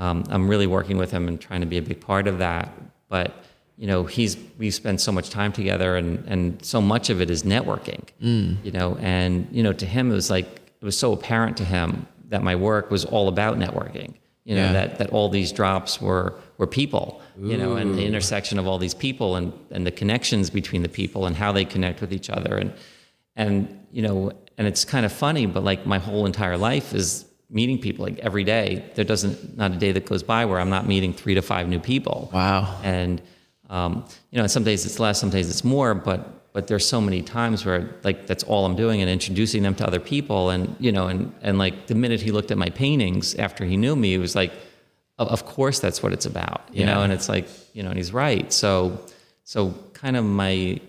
um, I'm really working with him and trying to be a big part of that. But you know, he's we spend so much time together, and and so much of it is networking. Mm. You know, and you know, to him it was like it was so apparent to him that my work was all about networking. You know, yeah. that that all these drops were were people. Ooh. You know, and the intersection of all these people and and the connections between the people and how they connect with each other and and you know, and it's kind of funny, but like my whole entire life is meeting people like every day. There doesn't not a day that goes by where I'm not meeting three to five new people. Wow. And um, you know, some days it's less, some days it's more, but but there's so many times where like that's all I'm doing and introducing them to other people and you know and and like the minute he looked at my paintings after he knew me, he was like, of course that's what it's about, you yeah. know. And it's like you know, and he's right. So so kind of my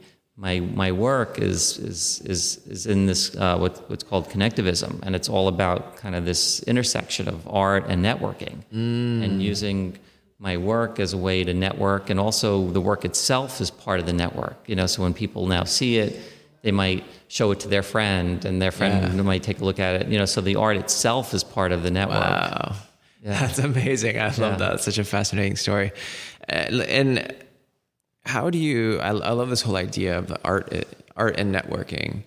my my work is is is is in this uh, what, what's called connectivism, and it's all about kind of this intersection of art and networking, mm. and using my work as a way to network, and also the work itself is part of the network. You know, so when people now see it, they might show it to their friend, and their friend yeah. might take a look at it. You know, so the art itself is part of the network. Wow, yeah. that's amazing! I love yeah. that. It's such a fascinating story, uh, and how do you I, I love this whole idea of art art and networking.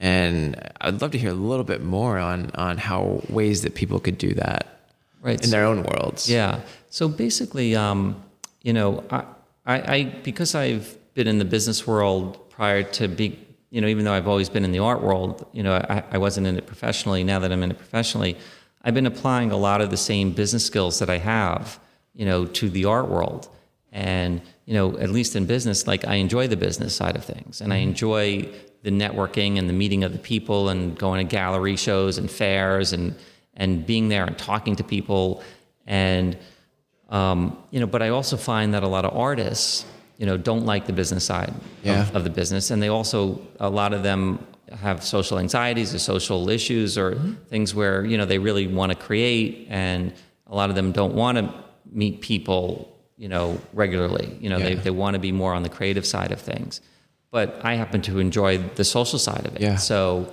And i'd love to hear a little bit more on on how ways that people could do that right. in their own worlds. Yeah. So basically um, you know I, I, I because i've been in the business world prior to be you know even though i've always been in the art world you know I, I wasn't in it professionally. Now that i'm in it professionally i've been applying a lot of the same business skills that i have you know to the art world. And you know, at least in business, like I enjoy the business side of things, and I mm-hmm. enjoy the networking and the meeting of the people, and going to gallery shows and fairs, and and being there and talking to people, and um, you know. But I also find that a lot of artists, you know, don't like the business side yeah. of, of, the business, and they also a lot of them have social anxieties or social issues or mm-hmm. things where you know they really want to create, and a lot of them don't want to meet people you know, regularly. You know, yeah. they, they want to be more on the creative side of things. But I happen to enjoy the social side of it. Yeah. So,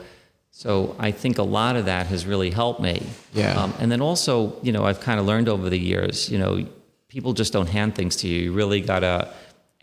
So I think a lot of that has really helped me. Yeah. Um, and then also, you know, I've kind of learned over the years, you know, people just don't hand things to you. You really gotta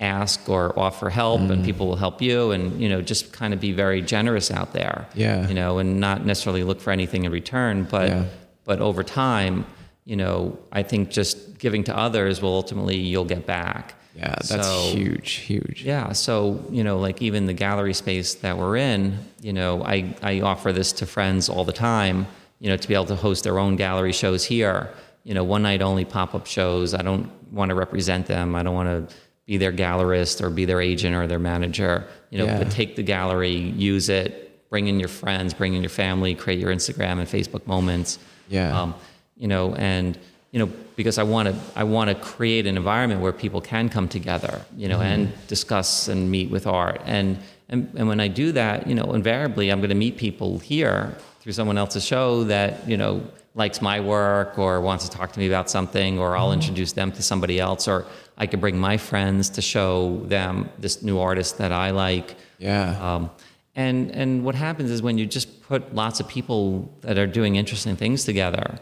ask or offer help, Mm. and people will help you. And you know, just kind of be very generous out there. Yeah. You know, and not necessarily look for anything in return, but Yeah. but over time, you know, I think just giving to others will ultimately you'll get back. Yeah, that's So- huge, huge. yeah. So, you know, like even the gallery space that we're in, you know, I, I offer this to friends all the time, you know, to be able to host their own gallery shows here. You know, one night only pop up shows. I don't want to represent them. I don't want to be their gallerist or be their agent or their manager, you know, Yeah. but take the gallery, use it, bring in your friends, bring in your family, create your Instagram and Facebook moments. Yeah. Um, you know, and you know, because I want to, I want to create an environment where people can come together, you know, and discuss and meet with art. And, and and when I do that, you know, invariably I'm going to meet people here through someone else's show that you know likes my work or wants to talk to me about something, or I'll introduce them to somebody else, or I could bring my friends to show them this new artist that I like. Yeah. Um, and and what happens is when you just put lots of people that are doing interesting things together,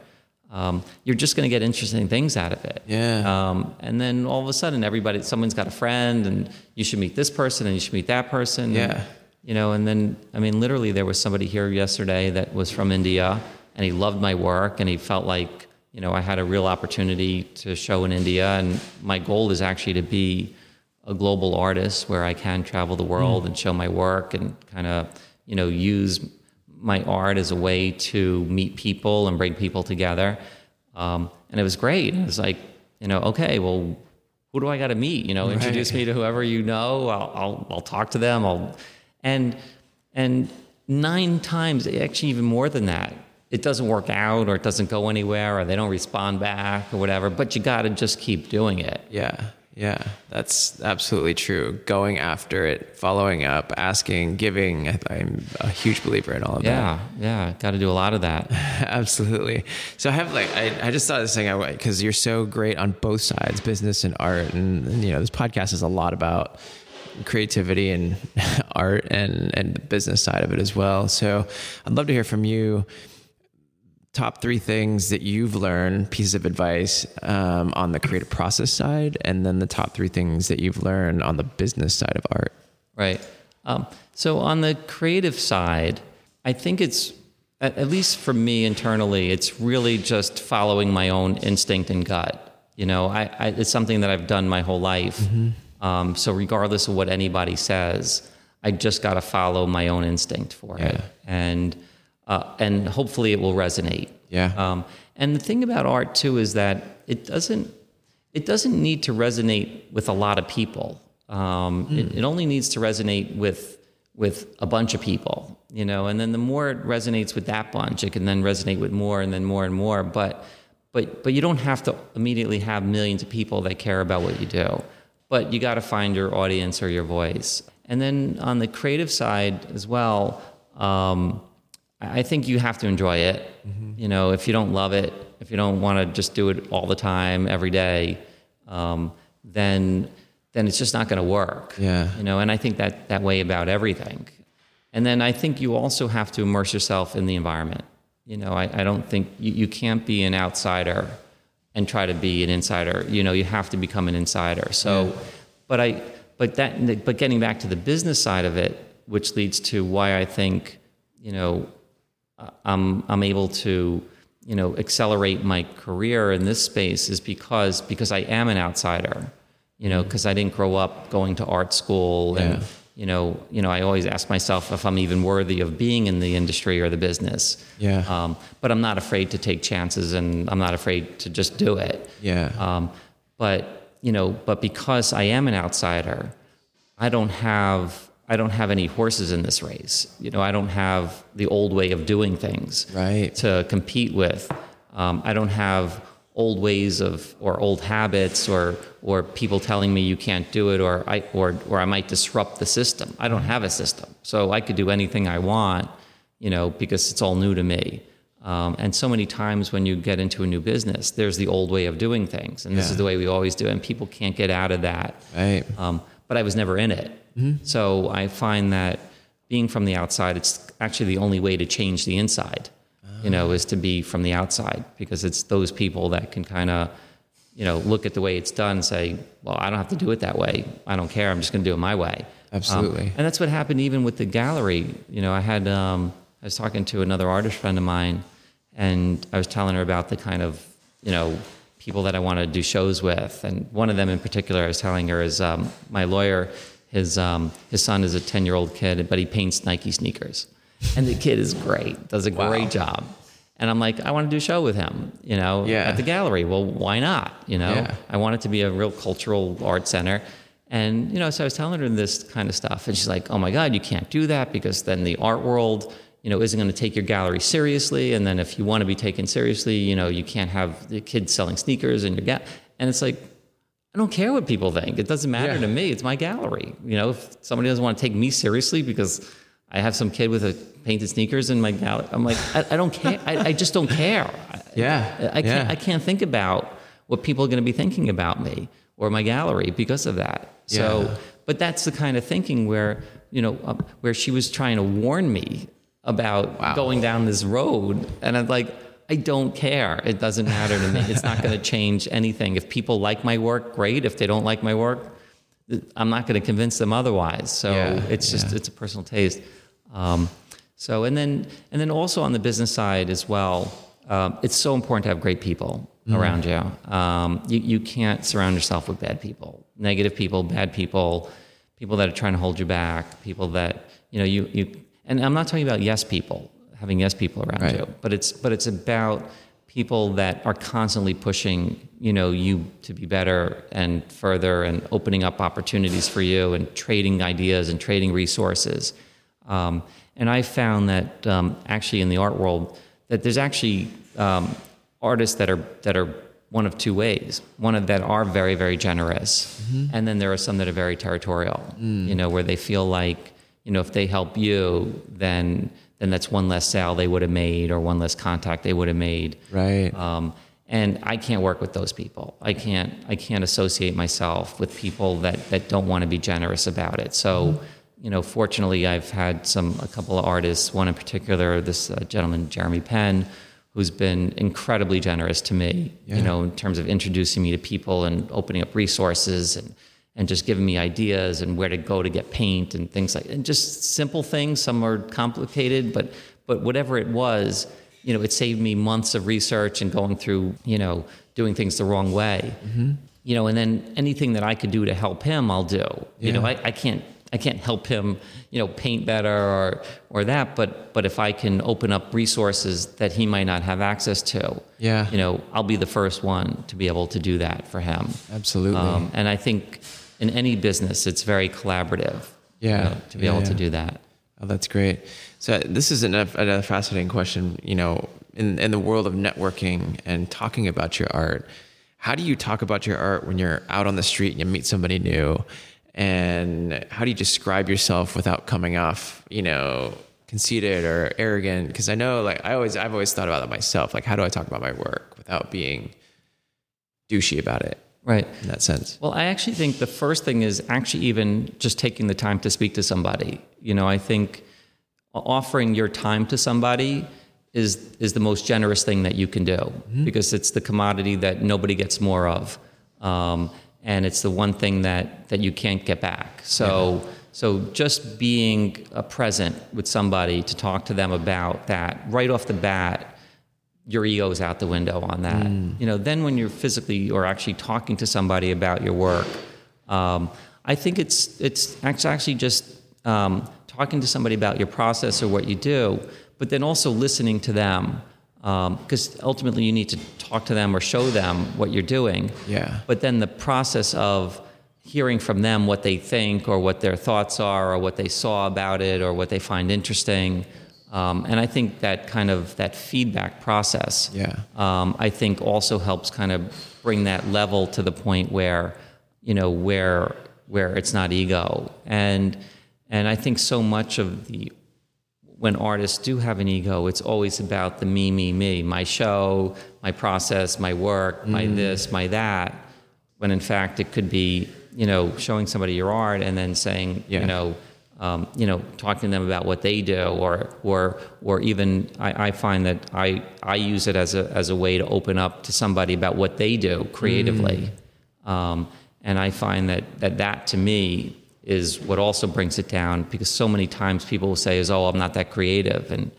um, you're just going to get interesting things out of it. Yeah. Um, and then all of a sudden, everybody, someone's got a friend, and you should meet this person, and you should meet that person. Yeah. You know, and then I mean, literally, there was somebody here yesterday that was from India, and he loved my work, and he felt like you know I had a real opportunity to show in India, and my goal is actually to be a global artist where I can travel the world and show my work and kind of you know use my art as a way to meet people and bring people together. Um, and it was great. It was like you know okay, well, who do I got to meet? You know, introduce me to whoever you know. I'll, I'll I'll talk to them. I'll and and nine times, actually even more than that, it doesn't work out or it doesn't go anywhere or they don't respond back or whatever. But you got to just keep doing it. Yeah, yeah, that's absolutely true. Going after it, following up, asking, giving. I, I'm a huge believer in all of that. Yeah, yeah, got to do a lot of that. Absolutely. So I have like I, I just thought this thing I because you're so great on both sides, business and art, and, and you know this podcast is a lot about creativity and art and and the business side of it as well. So I'd love to hear from you. Top three things that you've learned, pieces of advice um, on the creative process side, and then the top three things that you've learned on the business side of art. Right. Um, so on the creative side, I think it's at, at least for me internally, it's really just following my own instinct and gut. You know, I, I it's something that I've done my whole life. Um, so regardless of what anybody says, I just got to follow my own instinct for it, Yeah. and uh, and hopefully it will resonate. Yeah. Um, and the thing about art too is that it doesn't it doesn't need to resonate with a lot of people. Um, it, it only needs to resonate with with a bunch of people, you know. And then the more it resonates with that bunch, it can then resonate with more and then more and more. But but but you don't have to immediately have millions of people that care about what you do. But you got to find your audience or your voice. And then on the creative side as well. Um, I think you have to enjoy it. You know, if you don't love it, if you don't want to just do it all the time, every day, um, then then it's just not going to work. Yeah. You know, and I think that that way about everything. And then I think you also have to immerse yourself in the environment. You know, I, I don't think you, you can't be an outsider and try to be an insider. You know, you have to become an insider. So, but I, but that, but getting back to the business side of it, which leads to why I think, you know, I'm I'm able to you know accelerate my career in this space is because because I am an outsider you know because I didn't grow up going to art school and Yeah. you know you know I always ask myself if I'm even worthy of being in the industry or the business Yeah. um, but I'm not afraid to take chances and I'm not afraid to just do it Yeah. um, but you know, but because I am an outsider, I don't have I don't have any horses in this race. You know, I don't have the old way of doing things Right. to compete with. Um, I don't have old ways of or old habits or or people telling me you can't do it or I or or I might disrupt the system. I don't have a system, so I could do anything I want. You know, because it's all new to me. Um, and so many times when you get into a new business, there's the old way of doing things, and this Yeah. is the way we always do it, and people can't get out of that. Right. Um, but I was never in it. So I find that being from the outside, it's actually the only way to change the inside. You know, is to be from the outside because it's those people that can kind of, you know, look at the way it's done and say, well, I don't have to do it that way. I don't care. I'm just going to do it my way. Absolutely. Um, and that's what happened even with the gallery. You know, I had um, I was talking to another artist friend of mine, and I was telling her about the kind of you know people that I want to do shows with, and one of them in particular, I was telling her is um, my lawyer. His um, his son is a ten year old kid, but he paints Nike sneakers, and the kid is great, does a Wow. great job. And I'm like, I want to do a show with him, you know, Yeah. at the gallery. Well, why not? You know, Yeah. I want it to be a real cultural art center. And, you know, so I was telling her this kind of stuff. And she's like, oh my God, you can't do that because then the art world, you know, isn't going to take your gallery seriously. And then if you want to be taken seriously, you know, you can't have the kids selling sneakers in your ga And it's like, I don't care what people think. It doesn't matter Yeah. to me. It's my gallery. You know, if somebody doesn't want to take me seriously because I have some kid with a painted sneakers in my gallery, I'm like, I, I don't care. I, I just don't care. I- Yeah, I can't. yeah. I can't think about what people are going to be thinking about me or my gallery because of that. So, Yeah. but that's the kind of thinking where you know um, where she was trying to warn me about Wow. going down this road, and I'm like. I don't care. It doesn't matter to me. It's not going to change anything. If people like my work, great. If they don't like my work, I'm not going to convince them otherwise. So Yeah, it's just yeah. it's a personal taste. Um, so and then and then also on the business side as well, um, it's so important to have great people around you. Um, you. You can't surround yourself with bad people, negative people, bad people, people that are trying to hold you back, people that you know you you. And I'm not talking about yes people, having yes people around Right. you, but it's but it's about people that are constantly pushing you know you to be better and further and opening up opportunities for you and trading ideas and trading resources. Um, and i found that um, actually in the art world that there's actually um, artists that are that are one of two ways. One of that are very very generous and then there are some that are very territorial you know where they feel like you know if they help you then then that's one less sale they would have made or one less contact they would have made Right. um, and I can't work with those people. I can't. I can't associate myself with people that that don't want to be generous about it. So, you know, fortunately, I've had some a couple of artists. One in particular, this uh, gentleman Jeremy Penn, who's been incredibly generous to me. Yeah. You know, in terms of introducing me to people and opening up resources and and just giving me ideas and where to go to get paint and things like and just simple things. Some are complicated, but but whatever it was, you know, it saved me months of research and going through, you know, doing things the wrong way. You know, and then anything that I could do to help him, I'll do. You know, I, I can't I can't help him, you know, paint better or or that, but but if I can open up resources that he might not have access to, Yeah. you know, I'll be the first one to be able to do that for him. Absolutely. Um, and I think in any business, it's very collaborative. you Yeah. know, to be Yeah, able to do that. Oh, that's great. So this is another, another fascinating question. You know, in in the world of networking and talking about your art, how do you talk about your art when you're out on the street and you meet somebody new? And how do you describe yourself without coming off, you know, conceited or arrogant? Because I know, like, I always, I've always thought about that myself. Like, how do I talk about my work without being douchey about it Right. in that sense? Well, I actually think the first thing is actually even just taking the time to speak to somebody. You know, I think offering your time to somebody is is the most generous thing that you can do because it's the commodity that nobody gets more of, um, and it's the one thing that that you can't get back. So. So just being uh, present with somebody to talk to them about that right off the bat, your ego's out the window on that. You know, then when you're physically or actually talking to somebody about your work, um, I think it's it's actually just um, talking to somebody about your process or what you do, but then also listening to them because ultimately you need to talk to them or show them what you're doing. Yeah. But then the process of hearing from them what they think or what their thoughts are or what they saw about it or what they find interesting. Um, and I think that kind of that feedback process, Yeah. um, I think also helps kind of bring that level to the point where, you know, where where it's not ego. And and I think so much of the when artists do have an ego, it's always about the me, me, me, my show, my process, my work, my Mm. this, my that. When in fact it could be, you know, showing somebody your art and then saying, Yeah. you know, um, you know, talking to them about what they do, or or or even I, I, find that I I use it as a as a way to open up to somebody about what they do creatively, mm. um, and I find that that that to me is what also brings it down because so many times people will say is oh I'm not that creative and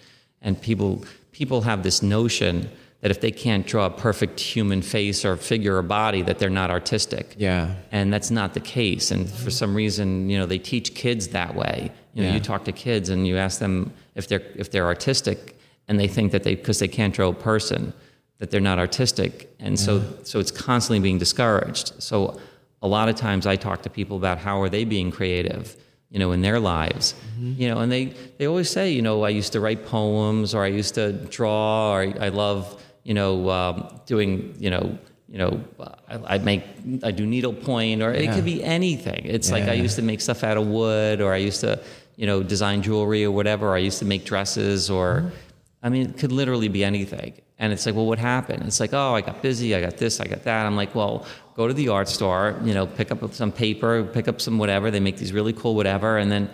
and people people have this notion that if they can't draw a perfect human face or figure or body that they're not artistic yeah and that's not the case and for some reason you know they teach kids that way you know yeah. you talk to kids and you ask them if they're if they're artistic and they think that they because they can't draw a person that they're not artistic and yeah. so so it's constantly being discouraged so a lot of times i talk to people about how are they being creative you know, in their lives. Mm-hmm. You know, and they, they always say, you know, I used to write poems or I used to draw or I, I love, you know, um, doing, you know, you know, I, I, make, I do needlepoint or yeah. it could be anything. It's yeah. like I used to make stuff out of wood or I used to, you know, design jewelry or whatever. Or I used to make dresses or, mm-hmm. I mean, it could literally be anything. And it's like, well, what happened? It's like, oh, I got busy, I got this, I got that. I'm like, well, go to the art store, you know, pick up some paper, pick up some whatever. They make these really cool whatever, and then,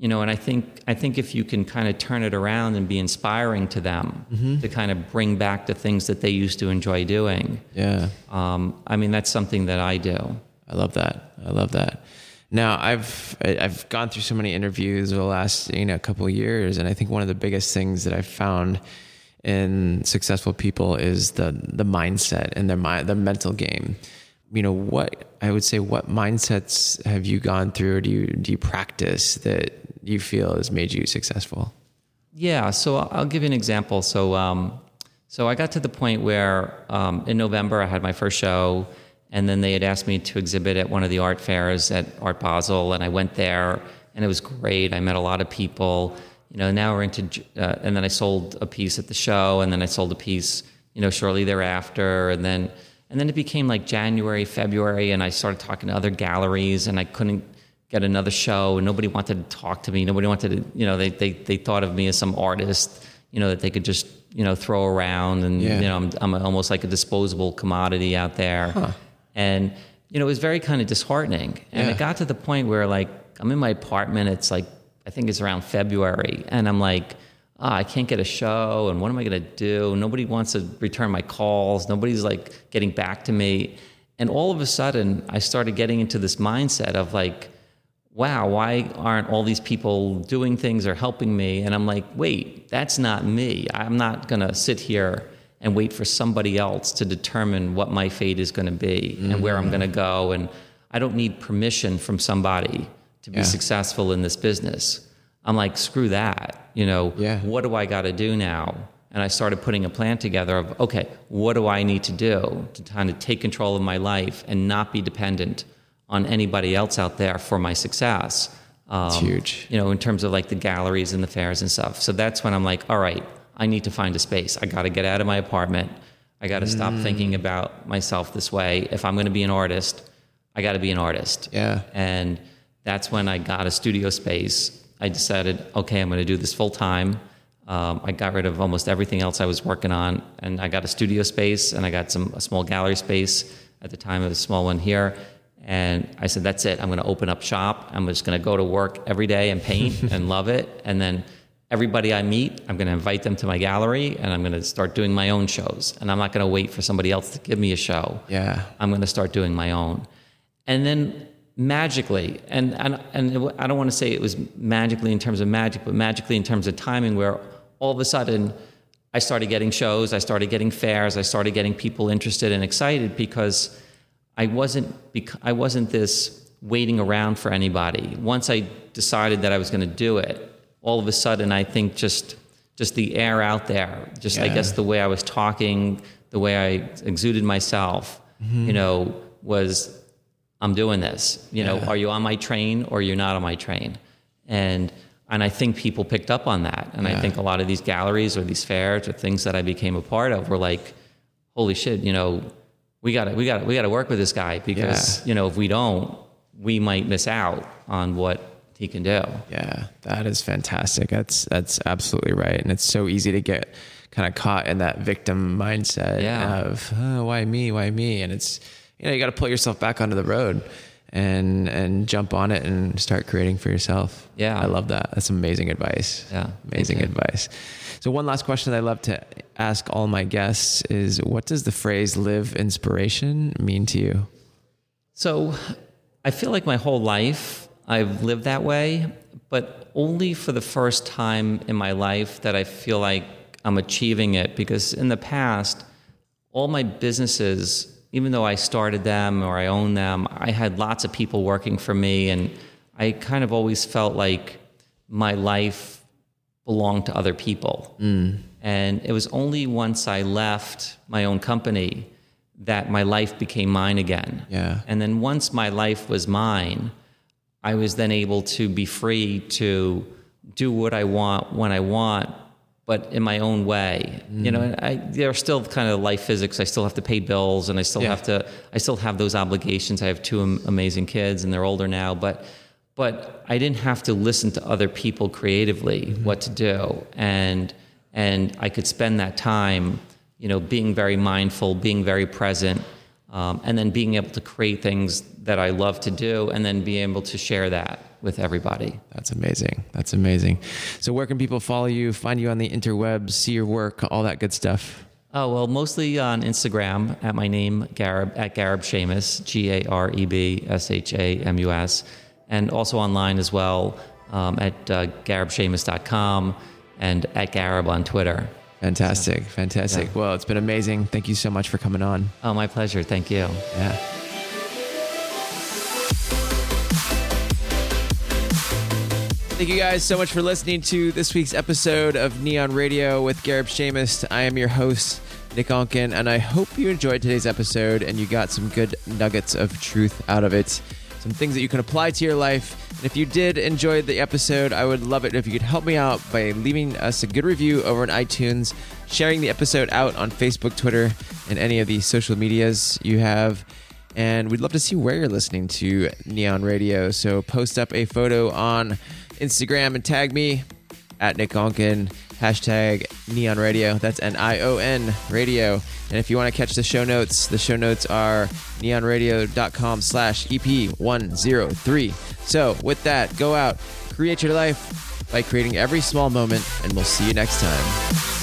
you know, and I think I think if you can kind of turn it around and be inspiring to them mm-hmm. to kind of bring back the things that they used to enjoy doing. Yeah. Um, I mean, that's something that I do. I love that. I love that. Now I've I've gone through so many interviews over the last you know couple of years, and I think one of the biggest things that I've found in successful people is the the mindset and their mind, the mental game. You know what I would say. What mindsets have you gone through, or do you do you practice that you feel has made you successful? Yeah, so I'll give you an example. So, um, so I got to the point where um, in November I had my first show, and then they had asked me to exhibit at one of the art fairs at Art Basel, and I went there, and it was great. I met a lot of people you know, now we're into, uh, and then I sold a piece at the show, and then I sold a piece, you know, shortly thereafter, and then, and then it became like January, February, and I started talking to other galleries, and I couldn't get another show, and nobody wanted to talk to me. Nobody wanted to, you know, they they they thought of me as some artist, you know, that they could just, you know, throw around, and yeah. you know, I'm I'm almost like a disposable commodity out there, huh. and you know, it was very kind of disheartening, and yeah. it got to the point where like I'm in my apartment, it's like I think it's around February, and I'm like, oh, I can't get a show, and what am I going to do? Nobody wants to return my calls. Nobody's like getting back to me. And all of a sudden, I started getting into this mindset of like, wow, why aren't all these people doing things or helping me? And I'm like, wait, that's not me. I'm not going to sit here and wait for somebody else to determine what my fate is going to be mm-hmm. and where I'm going to go. And I don't need permission from somebody to be yeah. successful in this business. I'm like, screw that. You know, yeah. what do I got to do now? And I started putting a plan together of, okay, what do I need to do to kind of take control of my life and not be dependent on anybody else out there for my success? Um, it's huge. You know, in terms of like the galleries and the fairs and stuff. So that's when I'm like, all right, I need to find a space. I got to get out of my apartment. I got to mm. stop thinking about myself this way. If I'm going to be an artist, I got to be an artist. Yeah. And that's when I got a studio space. I decided, okay, I'm going to do this full time. Um, I got rid of almost everything else I was working on, and I got a studio space and I got some a small gallery space. At the time, it was a small one here, and I said, that's it. I'm going to open up shop. I'm just going to go to work every day and paint and love it, and then everybody I meet, I'm going to invite them to my gallery and I'm going to start doing my own shows. And I'm not going to wait for somebody else to give me a show. Yeah. I'm going to start doing my own. And then magically, and, and, and I don't want to say it was magically in terms of magic, but magically in terms of timing, where all of a sudden I started getting shows, I started getting fairs, I started getting people interested and excited because I wasn't, I wasn't this waiting around for anybody. Once I decided that I was going to do it, all of a sudden I think just just the air out there, just yeah. I guess the way I was talking, the way I exuded myself, mm-hmm. you know, was I'm doing this. You know, yeah. are you on my train or you're not on my train? And and I think people picked up on that. And yeah. I think a lot of these galleries or these fairs or things that I became a part of were like, holy shit, you know, we got to we got we got to work with this guy because yeah. you know if we don't, we might miss out on what he can do. Yeah, that is fantastic. That's that's absolutely right, and it's so easy to get kind of caught in that victim mindset yeah. of oh, why me, why me, and it's you know, you got to pull yourself back onto the road and and jump on it and start creating for yourself. Yeah. I love that. That's amazing advice. Yeah, amazing advice. So one last question that I love to ask all my guests is, what does the phrase "live inspiration" mean to you? So I feel like my whole life I've lived that way, but only for the first time in my life that I feel like I'm achieving it because in the past, all my businesses, even though I started them or I own them, I had lots of people working for me and I kind of always felt like my life belonged to other people. Mm. And it was only once I left my own company that my life became mine again. Yeah. And then once my life was mine, I was then able to be free to do what I want when I want, but in my own way. You know, I, there are still kind of life physics. I still have to pay bills, and I still Yeah. have to. I still have those obligations. I have two am- amazing kids, and they're older now. But, but I didn't have to listen to other people creatively what to do, and and I could spend that time, you know, being very mindful, being very present um, and then being able to create things that I love to do, and then be able to share that with everybody. That's amazing. That's amazing. So where can people follow you, find you on the interwebs, see your work, all that good stuff? Oh well, mostly on Instagram at my name Gareb at Gareb Shamus, G A R E B S H A M U S, and also online as well um, at uh, and at Gareb on Twitter. Fantastic. Fantastic. Well, it's been amazing. Thank you so much for coming on. Oh, my pleasure. Thank you. Yeah. Thank you guys so much for listening to this week's episode of Nion Radio with Gareb Shamus. I am your host, Nick Onken, and I hope you enjoyed today's episode and you got some good nuggets of truth out of it. Some things that you can apply to your life. And if you did enjoy the episode, I would love it if you could help me out by leaving us a good review over on iTunes, sharing the episode out on Facebook, Twitter, and any of the social medias you have. And we'd love to see where you're listening to Nion Radio. So post up a photo on Instagram and tag me at Nick Onken, hashtag Nion Radio. That's N I O N Radio. And if you want to catch the show notes, the show notes are nionradio.com slash EP103. So with that, go out, create your life by creating every small moment, and we'll see you next time.